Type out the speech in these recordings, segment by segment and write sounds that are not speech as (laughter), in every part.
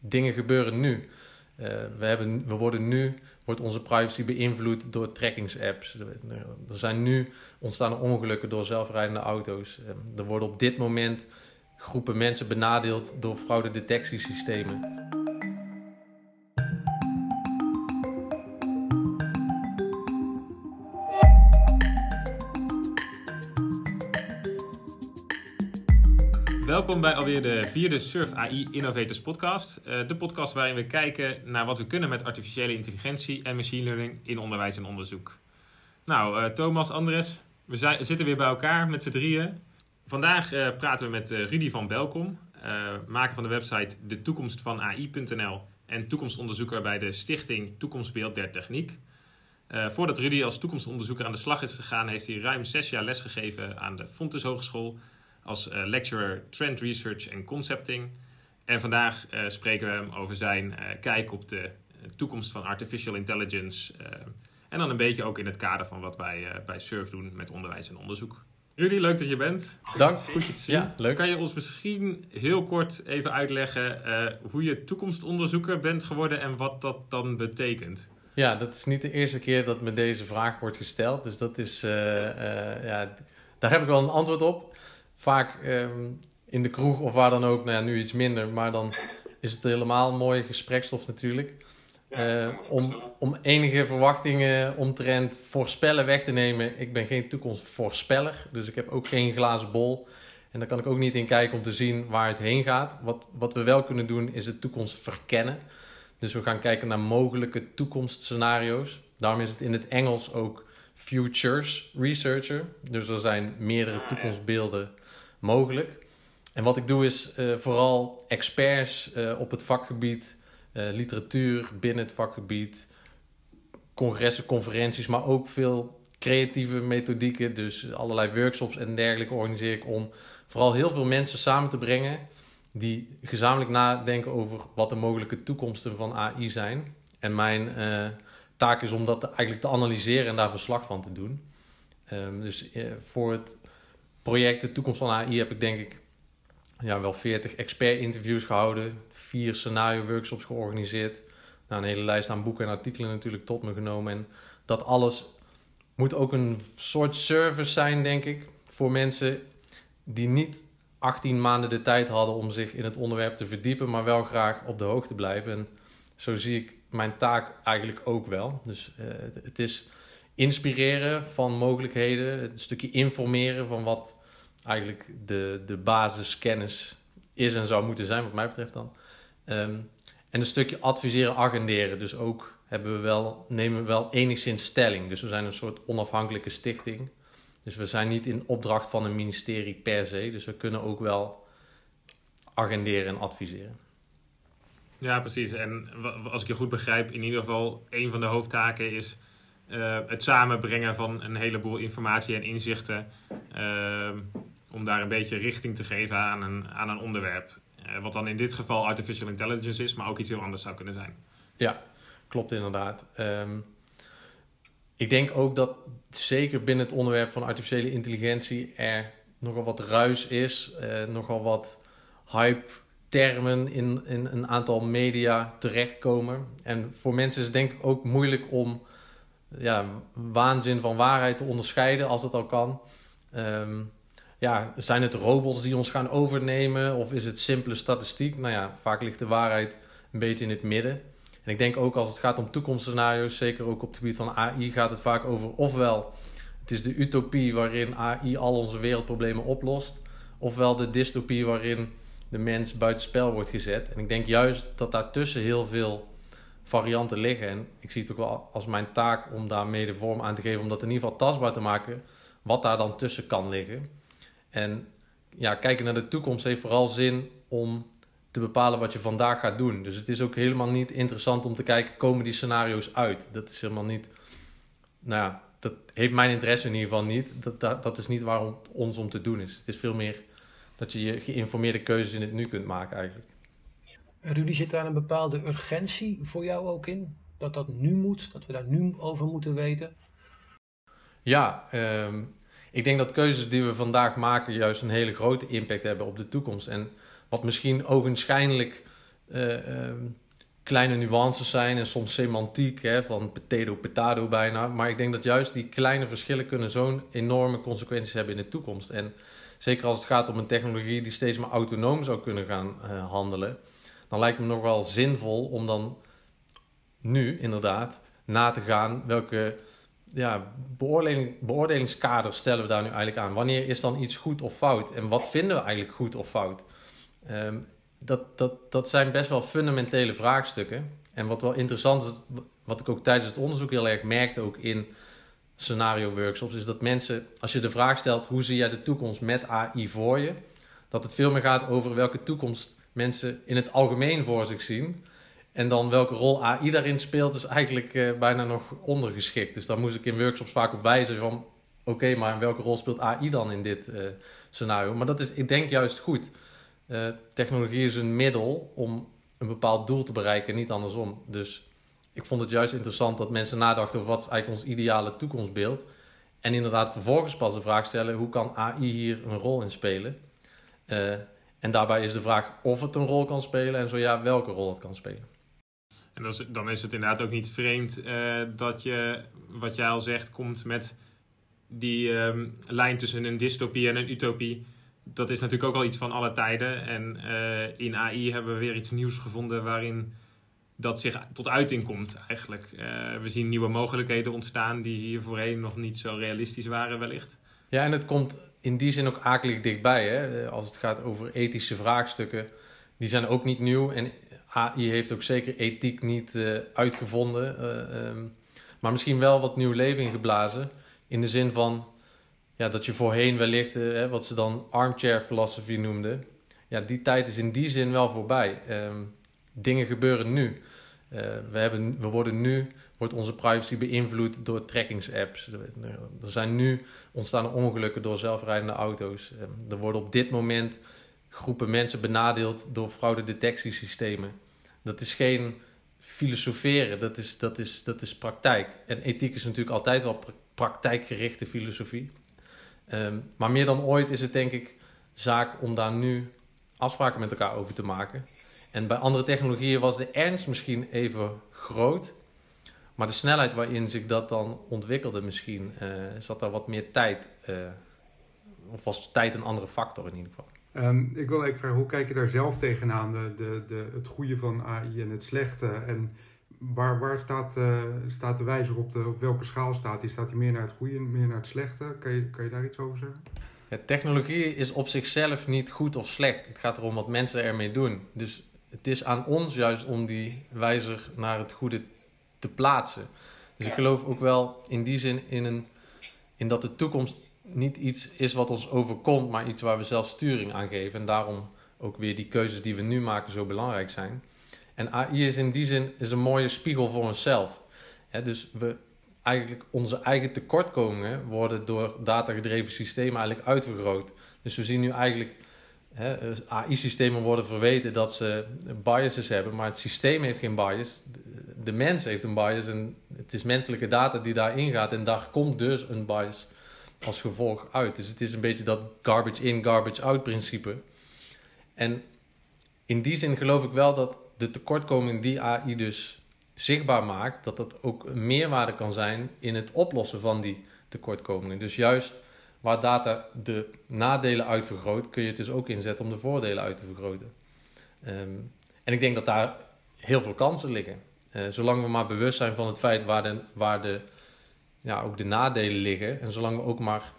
dingen gebeuren nu. Uh, we, hebben, we worden nu, wordt onze privacy beïnvloed door trackingsapps. Er zijn nu ontstaan ongelukken door zelfrijdende auto's. Er worden op dit moment groepen mensen benadeeld door fraudedetectiesystemen. Welkom bij alweer de vierde Surf AI Innovators podcast. Eh, de podcast waarin we kijken naar wat we kunnen met artificiële intelligentie en machine learning in onderwijs en onderzoek. Nou, uh, Thomas, Andres, we zitten weer bij elkaar met z'n drieën. Vandaag uh, praten we met Rudy van Belkom, maker van de website de toekomst van AI.nl en toekomstonderzoeker bij de stichting Toekomstbeeld der Techniek. voordat Rudy als toekomstonderzoeker aan de slag is gegaan, heeft hij ruim zes jaar lesgegeven aan de Fontes Hogeschool als uh, lecturer Trend Research en Concepting. En vandaag uh, spreken we hem over zijn uh, kijk op de toekomst van artificial intelligence. en dan een beetje ook in het kader van wat wij bij SURF doen met onderwijs en onderzoek. Rudy, leuk dat je bent. Dank. Goed je te zien. Ja, leuk. Kan je ons misschien heel kort even uitleggen hoe je toekomstonderzoeker bent geworden en wat dat dan betekent? Ja, dat is niet de eerste keer dat me deze vraag wordt gesteld. Dus dat is, ja, daar heb ik wel een antwoord op vaak ehm, in de kroeg of waar dan ook, nou ja, nu iets minder, maar dan is het helemaal een mooie gesprekstof natuurlijk. Uh, om, om enige verwachtingen omtrent voorspellen weg te nemen. Ik ben geen toekomstvoorspeller, dus ik heb ook geen glazen bol. En daar kan ik ook niet in kijken om te zien waar het heen gaat. Wat, wat we wel kunnen doen is de toekomst verkennen. Dus we gaan kijken naar mogelijke toekomstscenario's. Daarom is het in het Engels ook futures researcher. Dus er zijn meerdere toekomstbeelden mogelijk. En wat ik doe is uh, vooral experts uh, op het vakgebied, uh, literatuur binnen het vakgebied, congressen, conferenties, maar ook veel creatieve methodieken. Dus allerlei workshops en dergelijke organiseer ik om vooral heel veel mensen samen te brengen die gezamenlijk nadenken over wat de mogelijke toekomsten van AI zijn. En mijn taak is om dat eigenlijk te analyseren en daar verslag van te doen. Um, dus voor het project De Toekomst van AI heb ik denk ik ja, wel 40 expert-interviews gehouden, vier scenario-workshops georganiseerd. Nou, een hele lijst aan boeken en artikelen natuurlijk tot me genomen. En dat alles moet ook een soort service zijn, denk ik, voor mensen die niet 18 maanden de tijd hadden om zich in het onderwerp te verdiepen, maar wel graag op de hoogte blijven. En zo zie ik mijn taak eigenlijk ook wel. Dus uh, het is inspireren van mogelijkheden, een stukje informeren van wat eigenlijk de, de basiskennis is en zou moeten zijn, wat mij betreft dan. Um, en een stukje adviseren, agenderen. Dus ook hebben we wel, nemen we wel enigszins stelling. Dus we zijn een soort onafhankelijke stichting. Dus we zijn niet in opdracht van een ministerie per se. Dus we kunnen ook wel agenderen en adviseren. Ja, precies. En als ik je goed begrijp, in ieder geval een van de hoofdtaken is uh, het samenbrengen van een heleboel informatie en inzichten. Uh, om daar een beetje richting te geven aan een, aan een onderwerp. Uh, wat dan in dit geval artificial intelligence is, maar ook iets heel anders zou kunnen zijn. Ja, klopt inderdaad. Um, ik denk ook dat zeker binnen het onderwerp van artificiële intelligentie er nogal wat ruis is, nogal wat hype termen in, in een aantal media terechtkomen. En voor mensen is het denk ik ook moeilijk om ja, waanzin van waarheid te onderscheiden, als het al kan. Um, ja, zijn het robots die ons gaan overnemen of is het simpele statistiek? Nou ja, vaak ligt de waarheid een beetje in het midden. En ik denk ook als het gaat om toekomstscenario's, zeker ook op het gebied van AI, gaat het vaak over ofwel het is de utopie waarin AI al onze wereldproblemen oplost, ofwel de dystopie waarin de mens buitenspel wordt gezet. En ik denk juist dat daartussen heel veel varianten liggen. En ik zie het ook wel als mijn taak om daar mede vorm aan te geven, om dat in ieder geval tastbaar te maken, wat daar dan tussen kan liggen. En ja, kijken naar de toekomst heeft vooral zin om te bepalen wat je vandaag gaat doen. Dus het is ook helemaal niet interessant om te kijken, komen die scenario's uit? Dat is helemaal niet, nou ja, dat heeft mijn interesse in ieder geval niet. Dat, dat, dat is niet waarom het ons om te doen is. Het is veel meer dat je je geïnformeerde keuzes in het nu kunt maken eigenlijk. Rudy, zit daar een bepaalde urgentie voor jou ook in? Dat dat nu moet, dat we daar nu over moeten weten? Ja, um, ik denk dat keuzes die we vandaag maken juist een hele grote impact hebben op de toekomst. En wat misschien ogenschijnlijk eh, ehm, kleine nuances zijn en soms semantiek, hè, van potato, potato bijna. Maar ik denk dat juist die kleine verschillen kunnen zo'n enorme consequenties hebben in de toekomst. En zeker als het gaat om een technologie die steeds meer autonoom zou kunnen gaan uh, handelen, dan lijkt me nog wel zinvol om dan nu inderdaad na te gaan welke ja, beoordeling, beoordelingskader stellen we daar nu eigenlijk aan. Wanneer is dan iets goed of fout? En wat vinden we eigenlijk goed of fout? Um, dat, dat, dat zijn best wel fundamentele vraagstukken. En wat wel interessant is, wat ik ook tijdens het onderzoek heel erg merkte, ook in scenario workshops, is dat mensen, als je de vraag stelt hoe zie jij de toekomst met AI voor je, dat het veel meer gaat over welke toekomst mensen in het algemeen voor zich zien. En dan welke rol AI daarin speelt, is eigenlijk uh, bijna nog ondergeschikt. Dus daar moest ik in workshops vaak op wijzen van, oké, maar welke rol speelt AI dan in dit uh, scenario? Maar dat is, ik denk, juist goed. Uh, technologie is een middel om een bepaald doel te bereiken, niet andersom. Dus ik vond het juist interessant dat mensen nadachten over wat is eigenlijk ons ideale toekomstbeeld. En inderdaad vervolgens pas de vraag stellen, hoe kan AI hier een rol in spelen? En daarbij is de vraag of het een rol kan spelen en zo ja, welke rol het kan spelen. En is, dan is het inderdaad ook niet vreemd uh, dat je, wat jij al zegt, komt met die um, lijn tussen een dystopie en een utopie dat is natuurlijk ook al iets van alle tijden. En uh, in AI hebben we weer iets nieuws gevonden waarin dat zich tot uiting komt eigenlijk. Uh, we zien nieuwe mogelijkheden ontstaan die hier voorheen nog niet zo realistisch waren wellicht. Ja, en het komt in die zin ook akelig dichtbij. Hè? Als het gaat over ethische vraagstukken, die zijn ook niet nieuw. En AI heeft ook zeker ethiek niet uh, uitgevonden. Um, maar misschien wel wat nieuw leven ingeblazen. In de zin van ja, dat je voorheen wellicht, uh, wat ze dan armchair philosophy noemden. Ja, die tijd is in die zin wel voorbij. Um, dingen gebeuren nu. Uh, we, hebben, we worden nu, wordt onze privacy beïnvloed door trackingsapps. Er zijn nu ontstaan ongelukken door zelfrijdende auto's. Uh, er worden op dit moment groepen mensen benadeeld door fraudedetectiesystemen. Dat is geen filosoferen, dat is, dat, is, dat is praktijk. En ethiek is natuurlijk altijd wel praktijkgerichte filosofie. Um, maar meer dan ooit is het denk ik zaak om daar nu afspraken met elkaar over te maken. En bij andere technologieën was de ernst misschien even groot. Maar de snelheid waarin zich dat dan ontwikkelde misschien, uh, zat daar wat meer tijd. Uh, of was tijd een andere factor in ieder geval. Um, ik wil even vragen, hoe kijk je daar zelf tegenaan? De, de, de, het goede van AI en het slechte. En waar, waar staat, uh, staat de wijzer op, de, op welke schaal staat hij? Staat hij meer naar het goede, meer naar het slechte? Kan je, kan je daar iets over zeggen? Ja, technologie is op zichzelf niet goed of slecht. Het gaat erom wat mensen ermee doen. Dus het is aan ons juist om die wijzer naar het goede te plaatsen. Dus ik geloof ook wel in die zin in, een, in dat de toekomst niet iets is wat ons overkomt, maar iets waar we zelf sturing aan geven. En daarom ook weer die keuzes die we nu maken zo belangrijk zijn. En AI is in die zin is een mooie spiegel voor onszelf. dus we eigenlijk onze eigen tekortkomingen worden door datagedreven systemen eigenlijk uitvergroot. Dus we zien nu eigenlijk AI-systemen worden verweten dat ze biases hebben, maar het systeem heeft geen bias. De mens heeft een bias en het is menselijke data die daarin gaat en daar komt dus een bias als gevolg uit. Dus het is een beetje dat garbage in, garbage out principe. En in die zin geloof ik wel dat de tekortkoming die AI dus zichtbaar maakt, dat dat ook een meerwaarde kan zijn in het oplossen van die tekortkomingen. Dus juist waar data de nadelen uitvergroot, kun je het dus ook inzetten om de voordelen uit te vergroten. Um, en ik denk dat daar heel veel kansen liggen. Uh, zolang we maar bewust zijn van het feit waar, de, waar de, ja, ook de nadelen liggen. En zolang we ook maar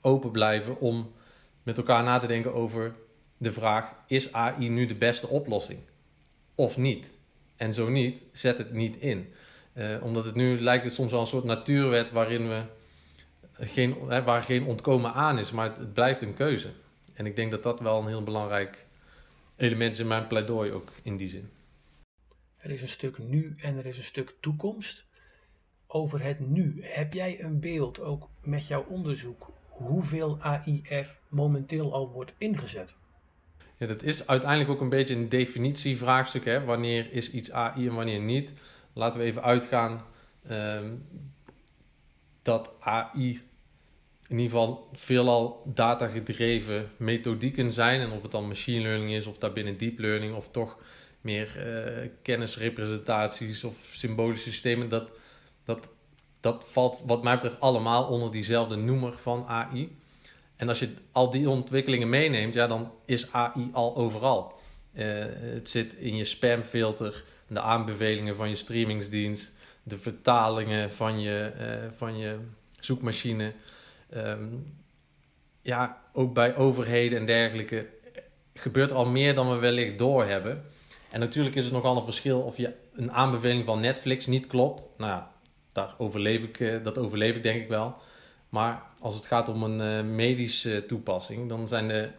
open blijven om met elkaar na te denken over de vraag: is AI nu de beste oplossing? of niet. En zo niet, zet het niet in. Uh, omdat het nu lijkt het soms wel een soort natuurwet waarin we geen, hè, waar geen ontkomen aan is, maar het, het, blijft een keuze. En ik denk dat dat wel een heel belangrijk element is in mijn pleidooi ook in die zin. Er is een stuk nu en er is een stuk toekomst. Over het nu, heb jij een beeld ook met jouw onderzoek hoeveel AI er momenteel al wordt ingezet? Ja, dat is uiteindelijk ook een beetje een definitievraagstuk. Hè? Wanneer is iets AI en wanneer niet? Laten we even uitgaan um, dat AI in ieder geval veelal datagedreven methodieken zijn. En of het dan machine learning is of daarbinnen deep learning of toch meer eh, kennisrepresentaties of symbolische systemen. Dat, dat, dat valt wat mij betreft allemaal onder diezelfde noemer van AI. En als je al die ontwikkelingen meeneemt, ja, dan is AI al overal. Eh, het zit in je spamfilter, de aanbevelingen van je streamingsdienst, de vertalingen van je, uh, van je zoekmachine. Ehm, ja, ook bij overheden en dergelijke gebeurt al meer dan we wellicht doorhebben. En natuurlijk is het nogal een verschil of je een aanbeveling van Netflix niet klopt. Nou ja, daar overleef ik, eh, dat overleef ik denk ik wel. Maar als het gaat om een uh, medische toepassing, dan zijn de,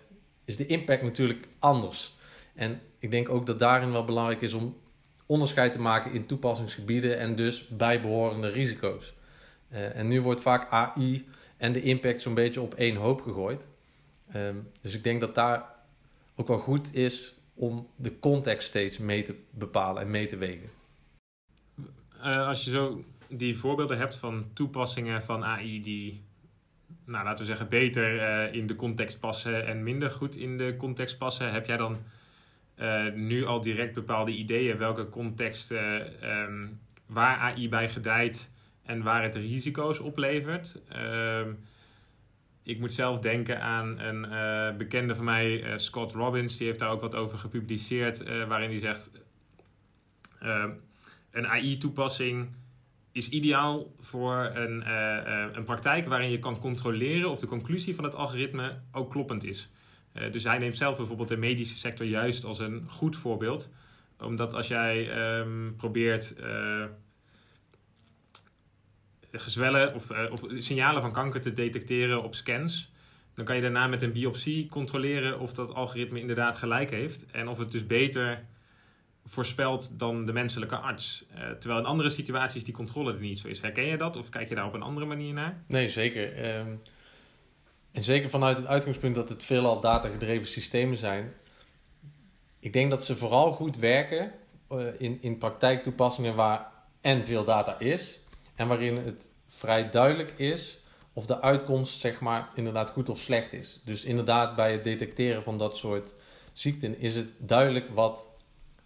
is de impact natuurlijk anders. En ik denk ook dat daarin wel belangrijk is om onderscheid te maken in toepassingsgebieden en dus bijbehorende risico's. En nu wordt vaak AI en de impact zo'n beetje op één hoop gegooid. Um, dus ik denk dat daar ook wel goed is om de context steeds mee te bepalen en mee te wegen. Uh, als je zo die voorbeelden hebt van toepassingen van AI die, nou, laten we zeggen, beter uh, in de context passen en minder goed in de context passen, heb jij dan uh, nu al direct bepaalde ideeën welke context um, waar AI bij gedijt en waar het risico's oplevert? Uh, ik moet zelf denken aan een uh, bekende van mij, uh, Scott Robbins. Die heeft daar ook wat over gepubliceerd. Uh, waarin hij zegt: Een AI-toepassing is ideaal voor een, een praktijk waarin je kan controleren of de conclusie van het algoritme ook kloppend is. dus hij neemt zelf bijvoorbeeld de medische sector juist als een goed voorbeeld. Omdat als jij um, probeert gezwellen of, uh, of signalen van kanker te detecteren op scans. Dan kan je daarna met een biopsie controleren of dat algoritme inderdaad gelijk heeft. En of het dus beter voorspelt dan de menselijke arts. Uh, terwijl in andere situaties die controle er niet zo is. Herken je dat of kijk je daar op een andere manier naar? Nee, zeker. Um, en zeker vanuit het uitgangspunt dat het veelal datagedreven systemen zijn. Ik denk dat ze vooral goed werken uh, in, in praktijktoepassingen waar en veel data is en waarin het vrij duidelijk is of de uitkomst zeg maar inderdaad goed of slecht is. Dus inderdaad bij het detecteren van dat soort ziekten is het duidelijk wat,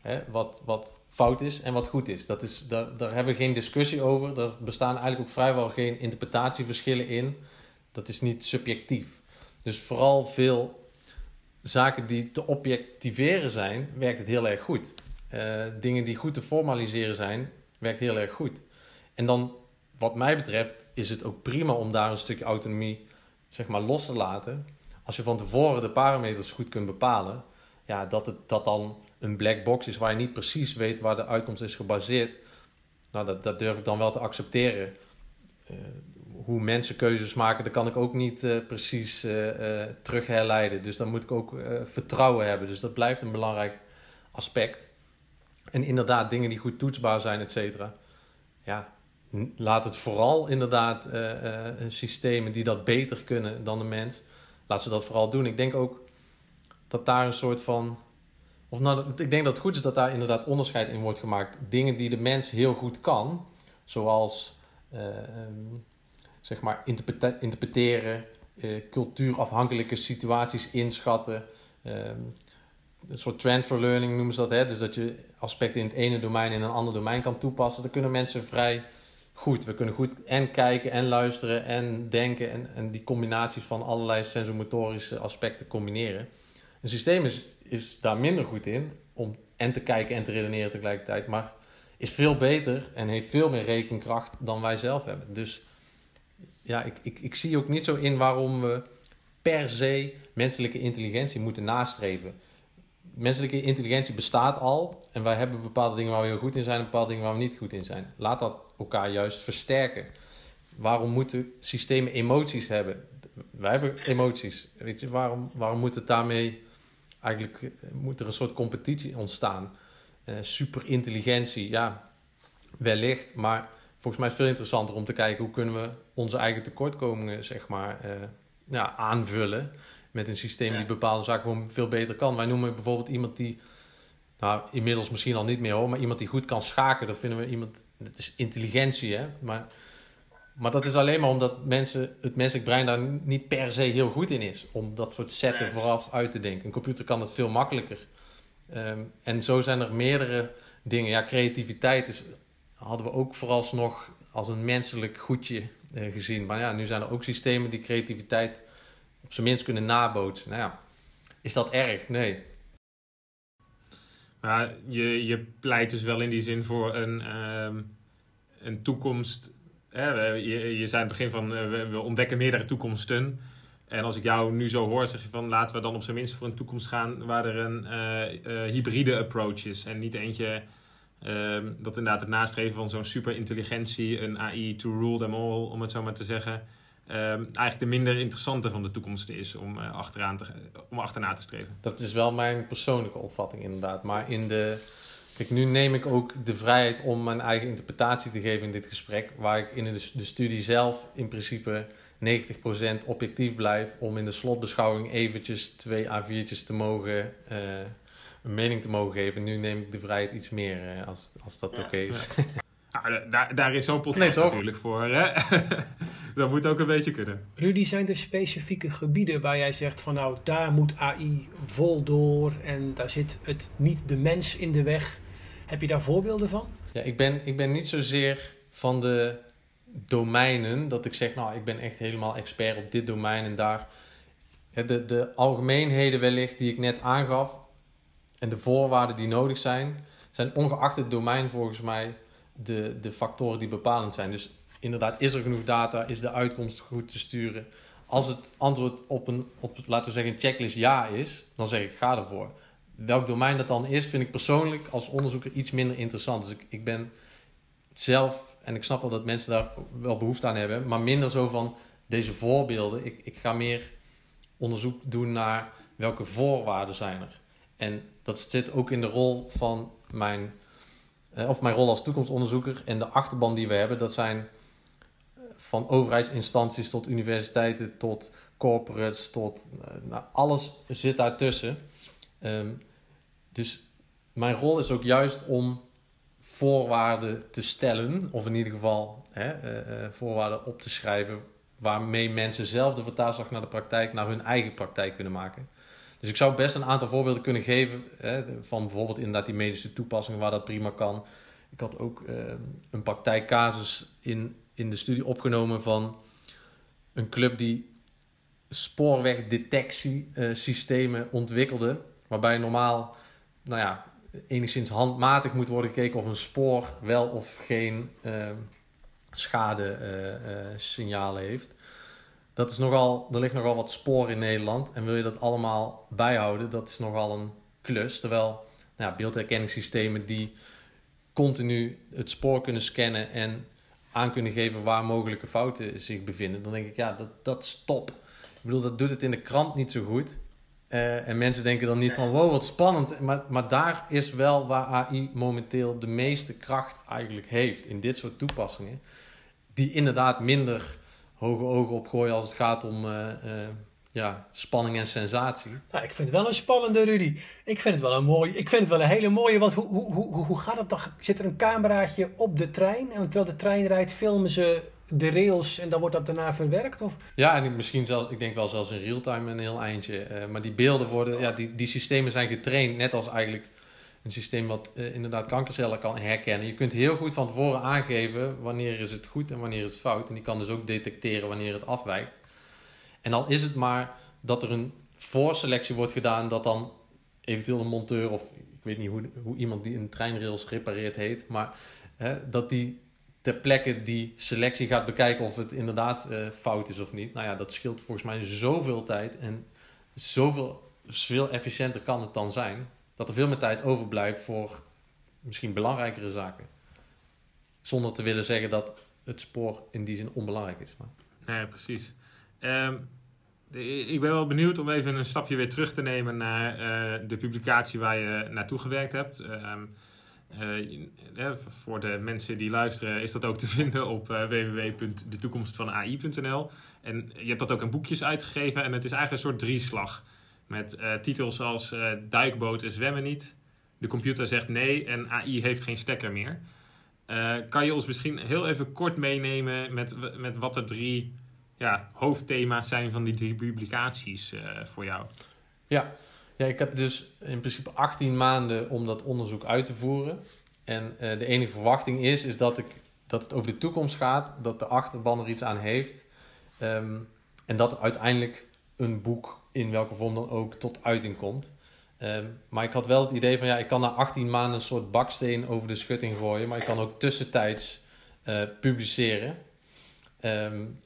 hè, wat, wat fout is en wat goed is. Dat is daar, daar hebben we geen discussie over. Er bestaan eigenlijk ook vrijwel geen interpretatieverschillen in. Dat is niet subjectief. Dus vooral veel zaken die te objectiveren zijn, werkt het heel erg goed. Uh, dingen die goed te formaliseren zijn, werkt heel erg goed. En dan, wat mij betreft, is het ook prima om daar een stukje autonomie zeg maar, los te laten. Als je van tevoren de parameters goed kunt bepalen, ja, dat het dat dan een black box is waar je niet precies weet waar de uitkomst is gebaseerd. Nou, dat, dat durf ik dan wel te accepteren. Uh, hoe mensen keuzes maken, dat kan ik ook niet uh, precies uh, terug herleiden. Dus dan moet ik ook vertrouwen hebben. Dus dat blijft een belangrijk aspect. En inderdaad, dingen die goed toetsbaar zijn, et cetera. Ja, laat het vooral inderdaad uh, systemen die dat beter kunnen dan de mens, laat ze dat vooral doen. Ik denk ook dat daar een soort van. Of nou, ik denk dat het goed is dat daar inderdaad onderscheid in wordt gemaakt. Dingen die de mens heel goed kan, zoals uh, um, zeg maar interprete interpreteren, cultuurafhankelijke situaties inschatten. Um, een soort transfer learning noemen ze dat. Hè? Dus dat je aspecten in het ene domein in een ander domein kan toepassen. Daar kunnen mensen vrij goed. We kunnen goed en kijken en luisteren en denken en, en die combinaties van allerlei sensomotorische aspecten combineren. Een systeem is, is daar minder goed in om en te kijken en te redeneren tegelijkertijd, maar is veel beter en heeft veel meer rekenkracht dan wij zelf hebben. Dus ja, ik, ik, ik zie ook niet zo in waarom we per se menselijke intelligentie moeten nastreven. Menselijke intelligentie bestaat al en wij hebben bepaalde dingen waar we heel goed in zijn en bepaalde dingen waar we niet goed in zijn. Laat dat elkaar juist versterken. Waarom moeten systemen emoties hebben? Wij hebben emoties. Weet je, waarom, waarom moet het daarmee eigenlijk eh, moet er een soort competitie ontstaan? Uh, superintelligentie, ja, wellicht, maar volgens mij is het veel interessanter om te kijken hoe kunnen we onze eigen tekortkomingen, zeg maar, uh, ja, aanvullen met een systeem ja. die bepaalde zaken gewoon veel beter kan. Wij noemen bijvoorbeeld iemand die, nou, inmiddels misschien al niet meer hoor, maar iemand die goed kan schaken, dat vinden we iemand dat is intelligentie, hè? Maar, maar dat is alleen maar omdat mensen, het menselijk brein daar niet per se heel goed in is. Om dat soort setten vooraf uit te denken. Een computer kan dat veel makkelijker. Ehm, en zo zijn er meerdere dingen. Ja, creativiteit is, hadden we ook vooralsnog als een menselijk goedje eh, gezien. Maar ja, nu zijn er ook systemen die creativiteit op zijn minst kunnen nabootsen. Nou ja, is dat erg? Nee. Maar je, je pleit dus wel in die zin voor een, ehm, een toekomst. Hè? Je, je zei aan het begin van uh, we, ontdekken meerdere toekomsten. En als ik jou nu zo hoor, zeg je van laten we dan op zijn minst voor een toekomst gaan waar er een uh, uh, hybride approach is. En niet eentje ehm, dat inderdaad het nastreven van zo'n superintelligentie, een AI to rule them all, om het zo maar te zeggen eigenlijk de minder interessante van de toekomst is om, uh, achteraan te, om achterna te streven. Dat is wel mijn persoonlijke opvatting inderdaad. Maar in de. Kijk, nu neem ik ook de vrijheid om mijn eigen interpretatie te geven in dit gesprek. Waar ik in de, de studie zelf in principe 90% objectief blijf. Om in de slotbeschouwing eventjes twee A4'tjes te mogen. Uh, een mening te mogen geven. Nu neem ik de vrijheid iets meer uh, als, als dat oké is. Ja. Nou, daar, daar is zo'n podcast nee, natuurlijk voor. Hè? (laughs) (laughs) dat moet ook een beetje kunnen. Rudy, zijn er specifieke gebieden waar jij zegt van nou, daar moet AI vol door en daar zit het niet de mens in de weg. Heb je daar voorbeelden van? Ja, ik ben, ik ben niet zozeer van de domeinen dat ik zeg, nou, ik ben echt helemaal expert op dit domein en daar. De, de algemeenheden wellicht die ik net aangaf en de voorwaarden die nodig zijn, zijn ongeacht het domein volgens mij de, de factoren die bepalend zijn. Dus inderdaad, is er genoeg data? Is de uitkomst goed te sturen? Als het antwoord op een, op, laten we zeggen, een checklist ja is, dan zeg ik ga ervoor. Welk domein dat dan is, vind ik persoonlijk als onderzoeker iets minder interessant. Dus ik, ik ben zelf, en ik snap wel dat mensen daar wel behoefte aan hebben, maar minder zo van deze voorbeelden. Ik, ik ga meer onderzoek doen naar welke voorwaarden zijn er. En dat zit ook in de rol van mijn eh, of mijn rol als toekomstonderzoeker en de achterban die we hebben, dat zijn van overheidsinstanties tot universiteiten, tot corporates, tot uh, nou, alles zit daartussen. Um, dus mijn rol is ook juist om voorwaarden te stellen, of in ieder geval hè, uh, voorwaarden op te schrijven, waarmee mensen zelf de vertaalslag naar de praktijk, naar hun eigen praktijk kunnen maken. Dus ik zou best een aantal voorbeelden kunnen geven hè, van bijvoorbeeld inderdaad die medische toepassingen waar dat prima kan. Ik had ook uh, een praktijkcasus in, in de studie opgenomen van een club die spoorwegdetectiesystemen ontwikkelde. Waarbij normaal, nou ja, enigszins handmatig moet worden gekeken of een spoor wel of geen uh, schadesignalen heeft. Dat is nogal, er ligt nogal wat spoor in Nederland. En wil je dat allemaal bijhouden, dat is nogal een klus. Terwijl nou ja, beeldherkenningssystemen die continu het spoor kunnen scannen en aan kunnen geven waar mogelijke fouten zich bevinden. Dan denk ik, ja, dat, dat is top. Ik bedoel, dat doet het in de krant niet zo goed. Uh, en mensen denken dan niet van, wow, wat spannend. Maar, maar daar is wel waar AI momenteel de meeste kracht eigenlijk heeft. In dit soort toepassingen. Die inderdaad minder hoge ogen opgooien als het gaat om uh, uh, ja, spanning en sensatie. Nou, ik vind het wel een spannende, Rudy. Ik vind het wel een mooi. Ik vind het wel een hele mooie. Want hoe, hoe, hoe, hoe gaat het dan? Zit er een cameraatje op de trein? En terwijl de trein rijdt, filmen ze de rails en dan wordt dat daarna verwerkt? Of? Ja, en misschien zelfs, ik denk wel zelfs in real-time een heel eindje. Uh, maar die beelden worden, ja, die, die systemen zijn getraind, net als eigenlijk een systeem wat uh, inderdaad kankercellen kan herkennen. Je kunt heel goed van tevoren aangeven wanneer is het goed en wanneer is het fout. En die kan dus ook detecteren wanneer het afwijkt. En dan is het maar dat er een voorselectie wordt gedaan dat dan eventueel een monteur of ik weet niet hoe, hoe iemand die een treinrails repareert heet, maar hè, dat die ter plekke die selectie gaat bekijken of het inderdaad uh, fout is of niet. Nou ja, dat scheelt volgens mij zoveel tijd en zoveel veel efficiënter kan het dan zijn dat er veel meer tijd overblijft voor misschien belangrijkere zaken. Zonder te willen zeggen dat het spoor in die zin onbelangrijk is. Maar... Ja, precies. Um, ik ben wel benieuwd om even een stapje weer terug te nemen naar uh, de publicatie waar je naartoe gewerkt hebt. Um, uh, voor de mensen die luisteren is dat ook te (laughs) vinden op uh, www.detoekomstvanai.nl. En je hebt dat ook in boekjes uitgegeven en het is eigenlijk een soort drieslag. Met titels als Duikboten zwemmen niet, de computer zegt nee en AI heeft geen stekker meer. kan je ons misschien heel even kort meenemen met, met wat er drie ja, hoofdthema's zijn van die drie publicaties uh, voor jou? Ja, Ja, ik heb dus in principe 18 maanden om dat onderzoek uit te voeren. En uh, de enige verwachting is, is dat, ik, dat het over de toekomst gaat, dat de achterban er iets aan heeft. Um, en dat er uiteindelijk een boek, in welke vorm dan ook, tot uiting komt. Um, maar ik had wel het idee van, ja, ik kan na 18 maanden een soort baksteen over de schutting gooien. Maar ik kan ook tussentijds uh, publiceren. Um,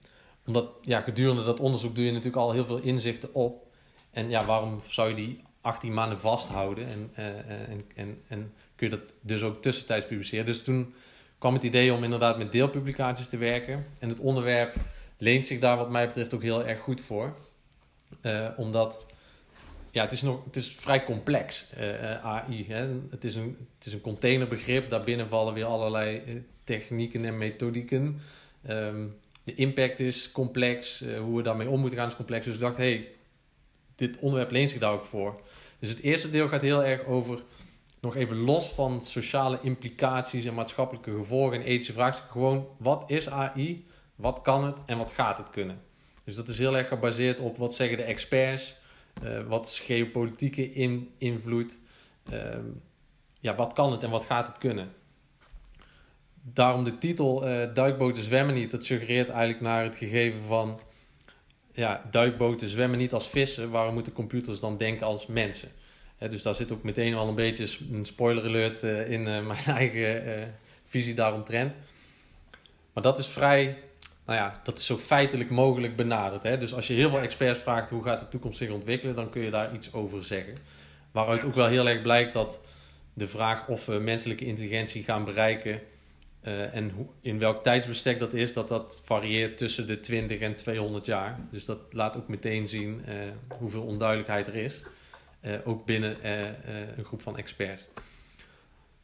omdat, ja, gedurende dat onderzoek doe je natuurlijk al heel veel inzichten op. En ja, waarom zou je die 18 maanden vasthouden? En, uh, en, en, en kun je dat dus ook tussentijds publiceren. Dus toen kwam het idee om inderdaad met deelpublicaties te werken. En het onderwerp leent zich daar wat mij betreft ook heel erg goed voor. Uh, omdat ja, het is, nog, het is vrij complex, uh, AI. Hè? Het, is een, het is een containerbegrip. Daarbinnen vallen weer allerlei technieken en methodieken. Um, de impact is complex. Uh, hoe we daarmee om moeten gaan is complex. Dus ik dacht, hey, dit onderwerp leent zich daar ook voor. Dus het eerste deel gaat heel erg over, nog even los van sociale implicaties en maatschappelijke gevolgen en ethische vraagstukken. Gewoon, wat is AI? Wat kan het en wat gaat het kunnen? Dus dat is heel erg gebaseerd op wat zeggen de experts, uh, wat is geopolitieke in, invloed, uh, ja, wat kan het en wat gaat het kunnen? Daarom de titel uh, Duikboten zwemmen niet, dat suggereert eigenlijk naar het gegeven van ja, duikboten zwemmen niet als vissen, waarom moeten computers dan denken als mensen? dus daar zit ook meteen al een beetje een spoiler alert in (laughs) mijn eigen visie daaromtrent. Maar dat is vrij nou ja, dat is zo feitelijk mogelijk benaderd. Hè? Dus als je heel veel experts vraagt hoe gaat de toekomst zich ontwikkelen, dan kun je daar iets over zeggen. Waaruit ook wel heel erg blijkt dat de vraag of we menselijke intelligentie gaan bereiken uh, en in welk tijdsbestek dat is, dat dat varieert tussen de 20 en 200 jaar. Dus dat laat ook meteen zien uh, hoeveel onduidelijkheid er is, uh, ook binnen een groep van experts.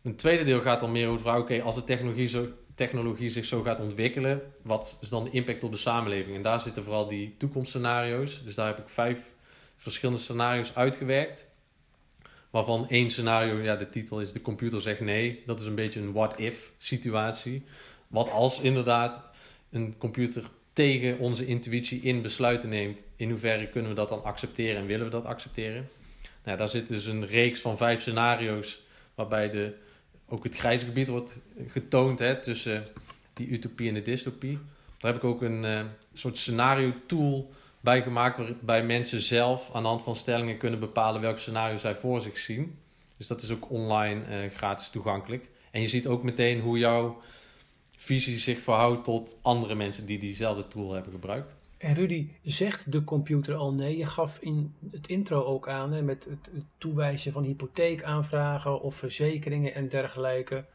Een tweede deel gaat dan meer over oké, als de technologie zo technologie zich zo gaat ontwikkelen, wat is dan de impact op de samenleving? En daar zitten vooral die toekomstscenario's. Dus daar heb ik vijf verschillende scenario's uitgewerkt. Waarvan één scenario, ja, de titel is de computer zegt nee. Dat is een beetje een what-if situatie. Wat als inderdaad een computer tegen onze intuïtie in besluiten neemt, in hoeverre kunnen we dat dan accepteren en willen we dat accepteren? Nou, daar zit dus een reeks van vijf scenario's waarbij de ook het grijze gebied wordt getoond hè, tussen die utopie en de dystopie. Daar heb ik ook een uh, soort scenario tool bij gemaakt waarbij mensen zelf aan de hand van stellingen kunnen bepalen welk scenario zij voor zich zien. Dus dat is ook online uh, gratis toegankelijk. En je ziet ook meteen hoe jouw visie zich verhoudt tot andere mensen die diezelfde tool hebben gebruikt. En Rudy, zegt de computer al nee? Je gaf in het intro ook aan hè, met het toewijzen van hypotheekaanvragen of verzekeringen en dergelijke.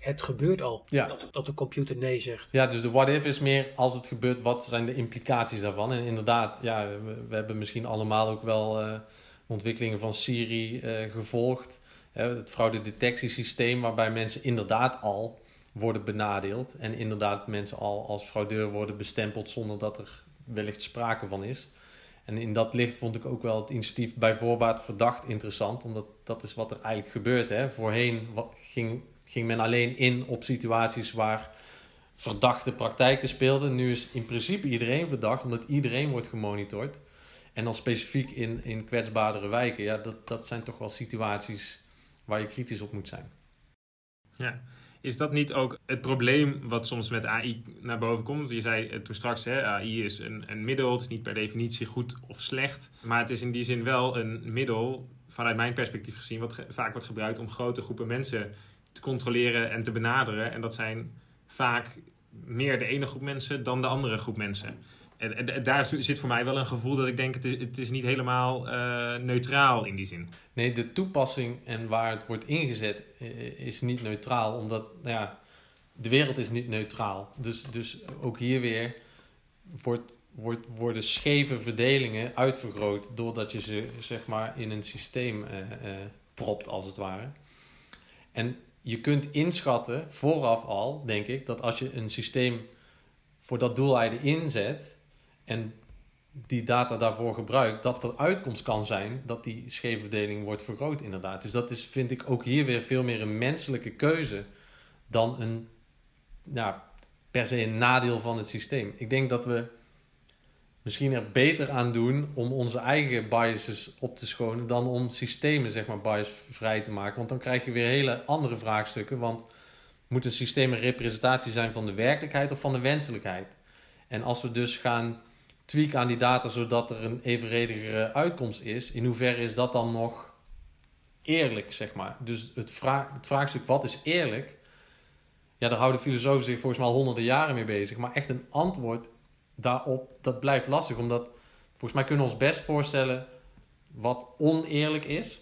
Het gebeurt al ja. dat, dat, de computer nee zegt. Ja, dus de what if is meer als het gebeurt, wat zijn de implicaties daarvan? En inderdaad, ja, we, we hebben misschien allemaal ook wel uh, ontwikkelingen van Siri uh, gevolgd. Uh, het fraudedetectiesysteem waarbij mensen inderdaad al worden benadeeld. En inderdaad mensen al als fraudeur worden bestempeld zonder dat er wellicht sprake van is. En in dat licht vond ik ook wel het initiatief bij voorbaat verdacht interessant, omdat dat is wat er eigenlijk gebeurt. Hè. Voorheen ging, ging men alleen in op situaties waar verdachte praktijken speelden. Nu is in principe iedereen verdacht, omdat iedereen wordt gemonitord. En dan specifiek in, in kwetsbaardere wijken, ja, dat, dat zijn toch wel situaties waar je kritisch op moet zijn. Ja, is dat niet ook het probleem wat soms met AI naar boven komt? Je zei toen straks, hè, AI is een, een middel, het is niet per definitie goed of slecht. Maar het is in die zin wel een middel, vanuit mijn perspectief gezien, wat vaak wordt gebruikt om grote groepen mensen te controleren en te benaderen. En dat zijn vaak meer de ene groep mensen dan de andere groep mensen. En, daar zit voor mij wel een gevoel dat ik denk, het is, het is niet helemaal uh, neutraal in die zin. Nee, de toepassing en waar het wordt ingezet is niet neutraal, omdat nou ja, de wereld is niet neutraal. Dus, dus ook hier weer wordt, wordt, worden scheve verdelingen uitvergroot doordat je ze zeg maar in een systeem uh, propt, als het ware. En je kunt inschatten, vooraf al, denk ik, dat als je een systeem voor dat doeleinde inzet, en die data daarvoor gebruikt, dat de uitkomst kan zijn dat die scheefverdeling wordt vergroot inderdaad. Dus dat is, vind ik, ook hier weer veel meer een menselijke keuze dan een, ja, per se een nadeel van het systeem. Ik denk dat we, misschien er beter aan doen om onze eigen biases op te schonen dan om systemen, zeg maar, biasvrij te maken. Want dan krijg je weer hele andere vraagstukken. Want moet een systeem een representatie zijn van de werkelijkheid of van de wenselijkheid? En als we dus gaan tweaken aan die data zodat er een evenredigere uitkomst is, in hoeverre is dat dan nog eerlijk, zeg maar? Dus het, vraag, het vraagstuk wat is eerlijk, ja, daar houden filosofen zich volgens mij al honderden jaren mee bezig. Maar echt een antwoord daarop, dat blijft lastig. Omdat volgens mij kunnen we ons best voorstellen wat oneerlijk is.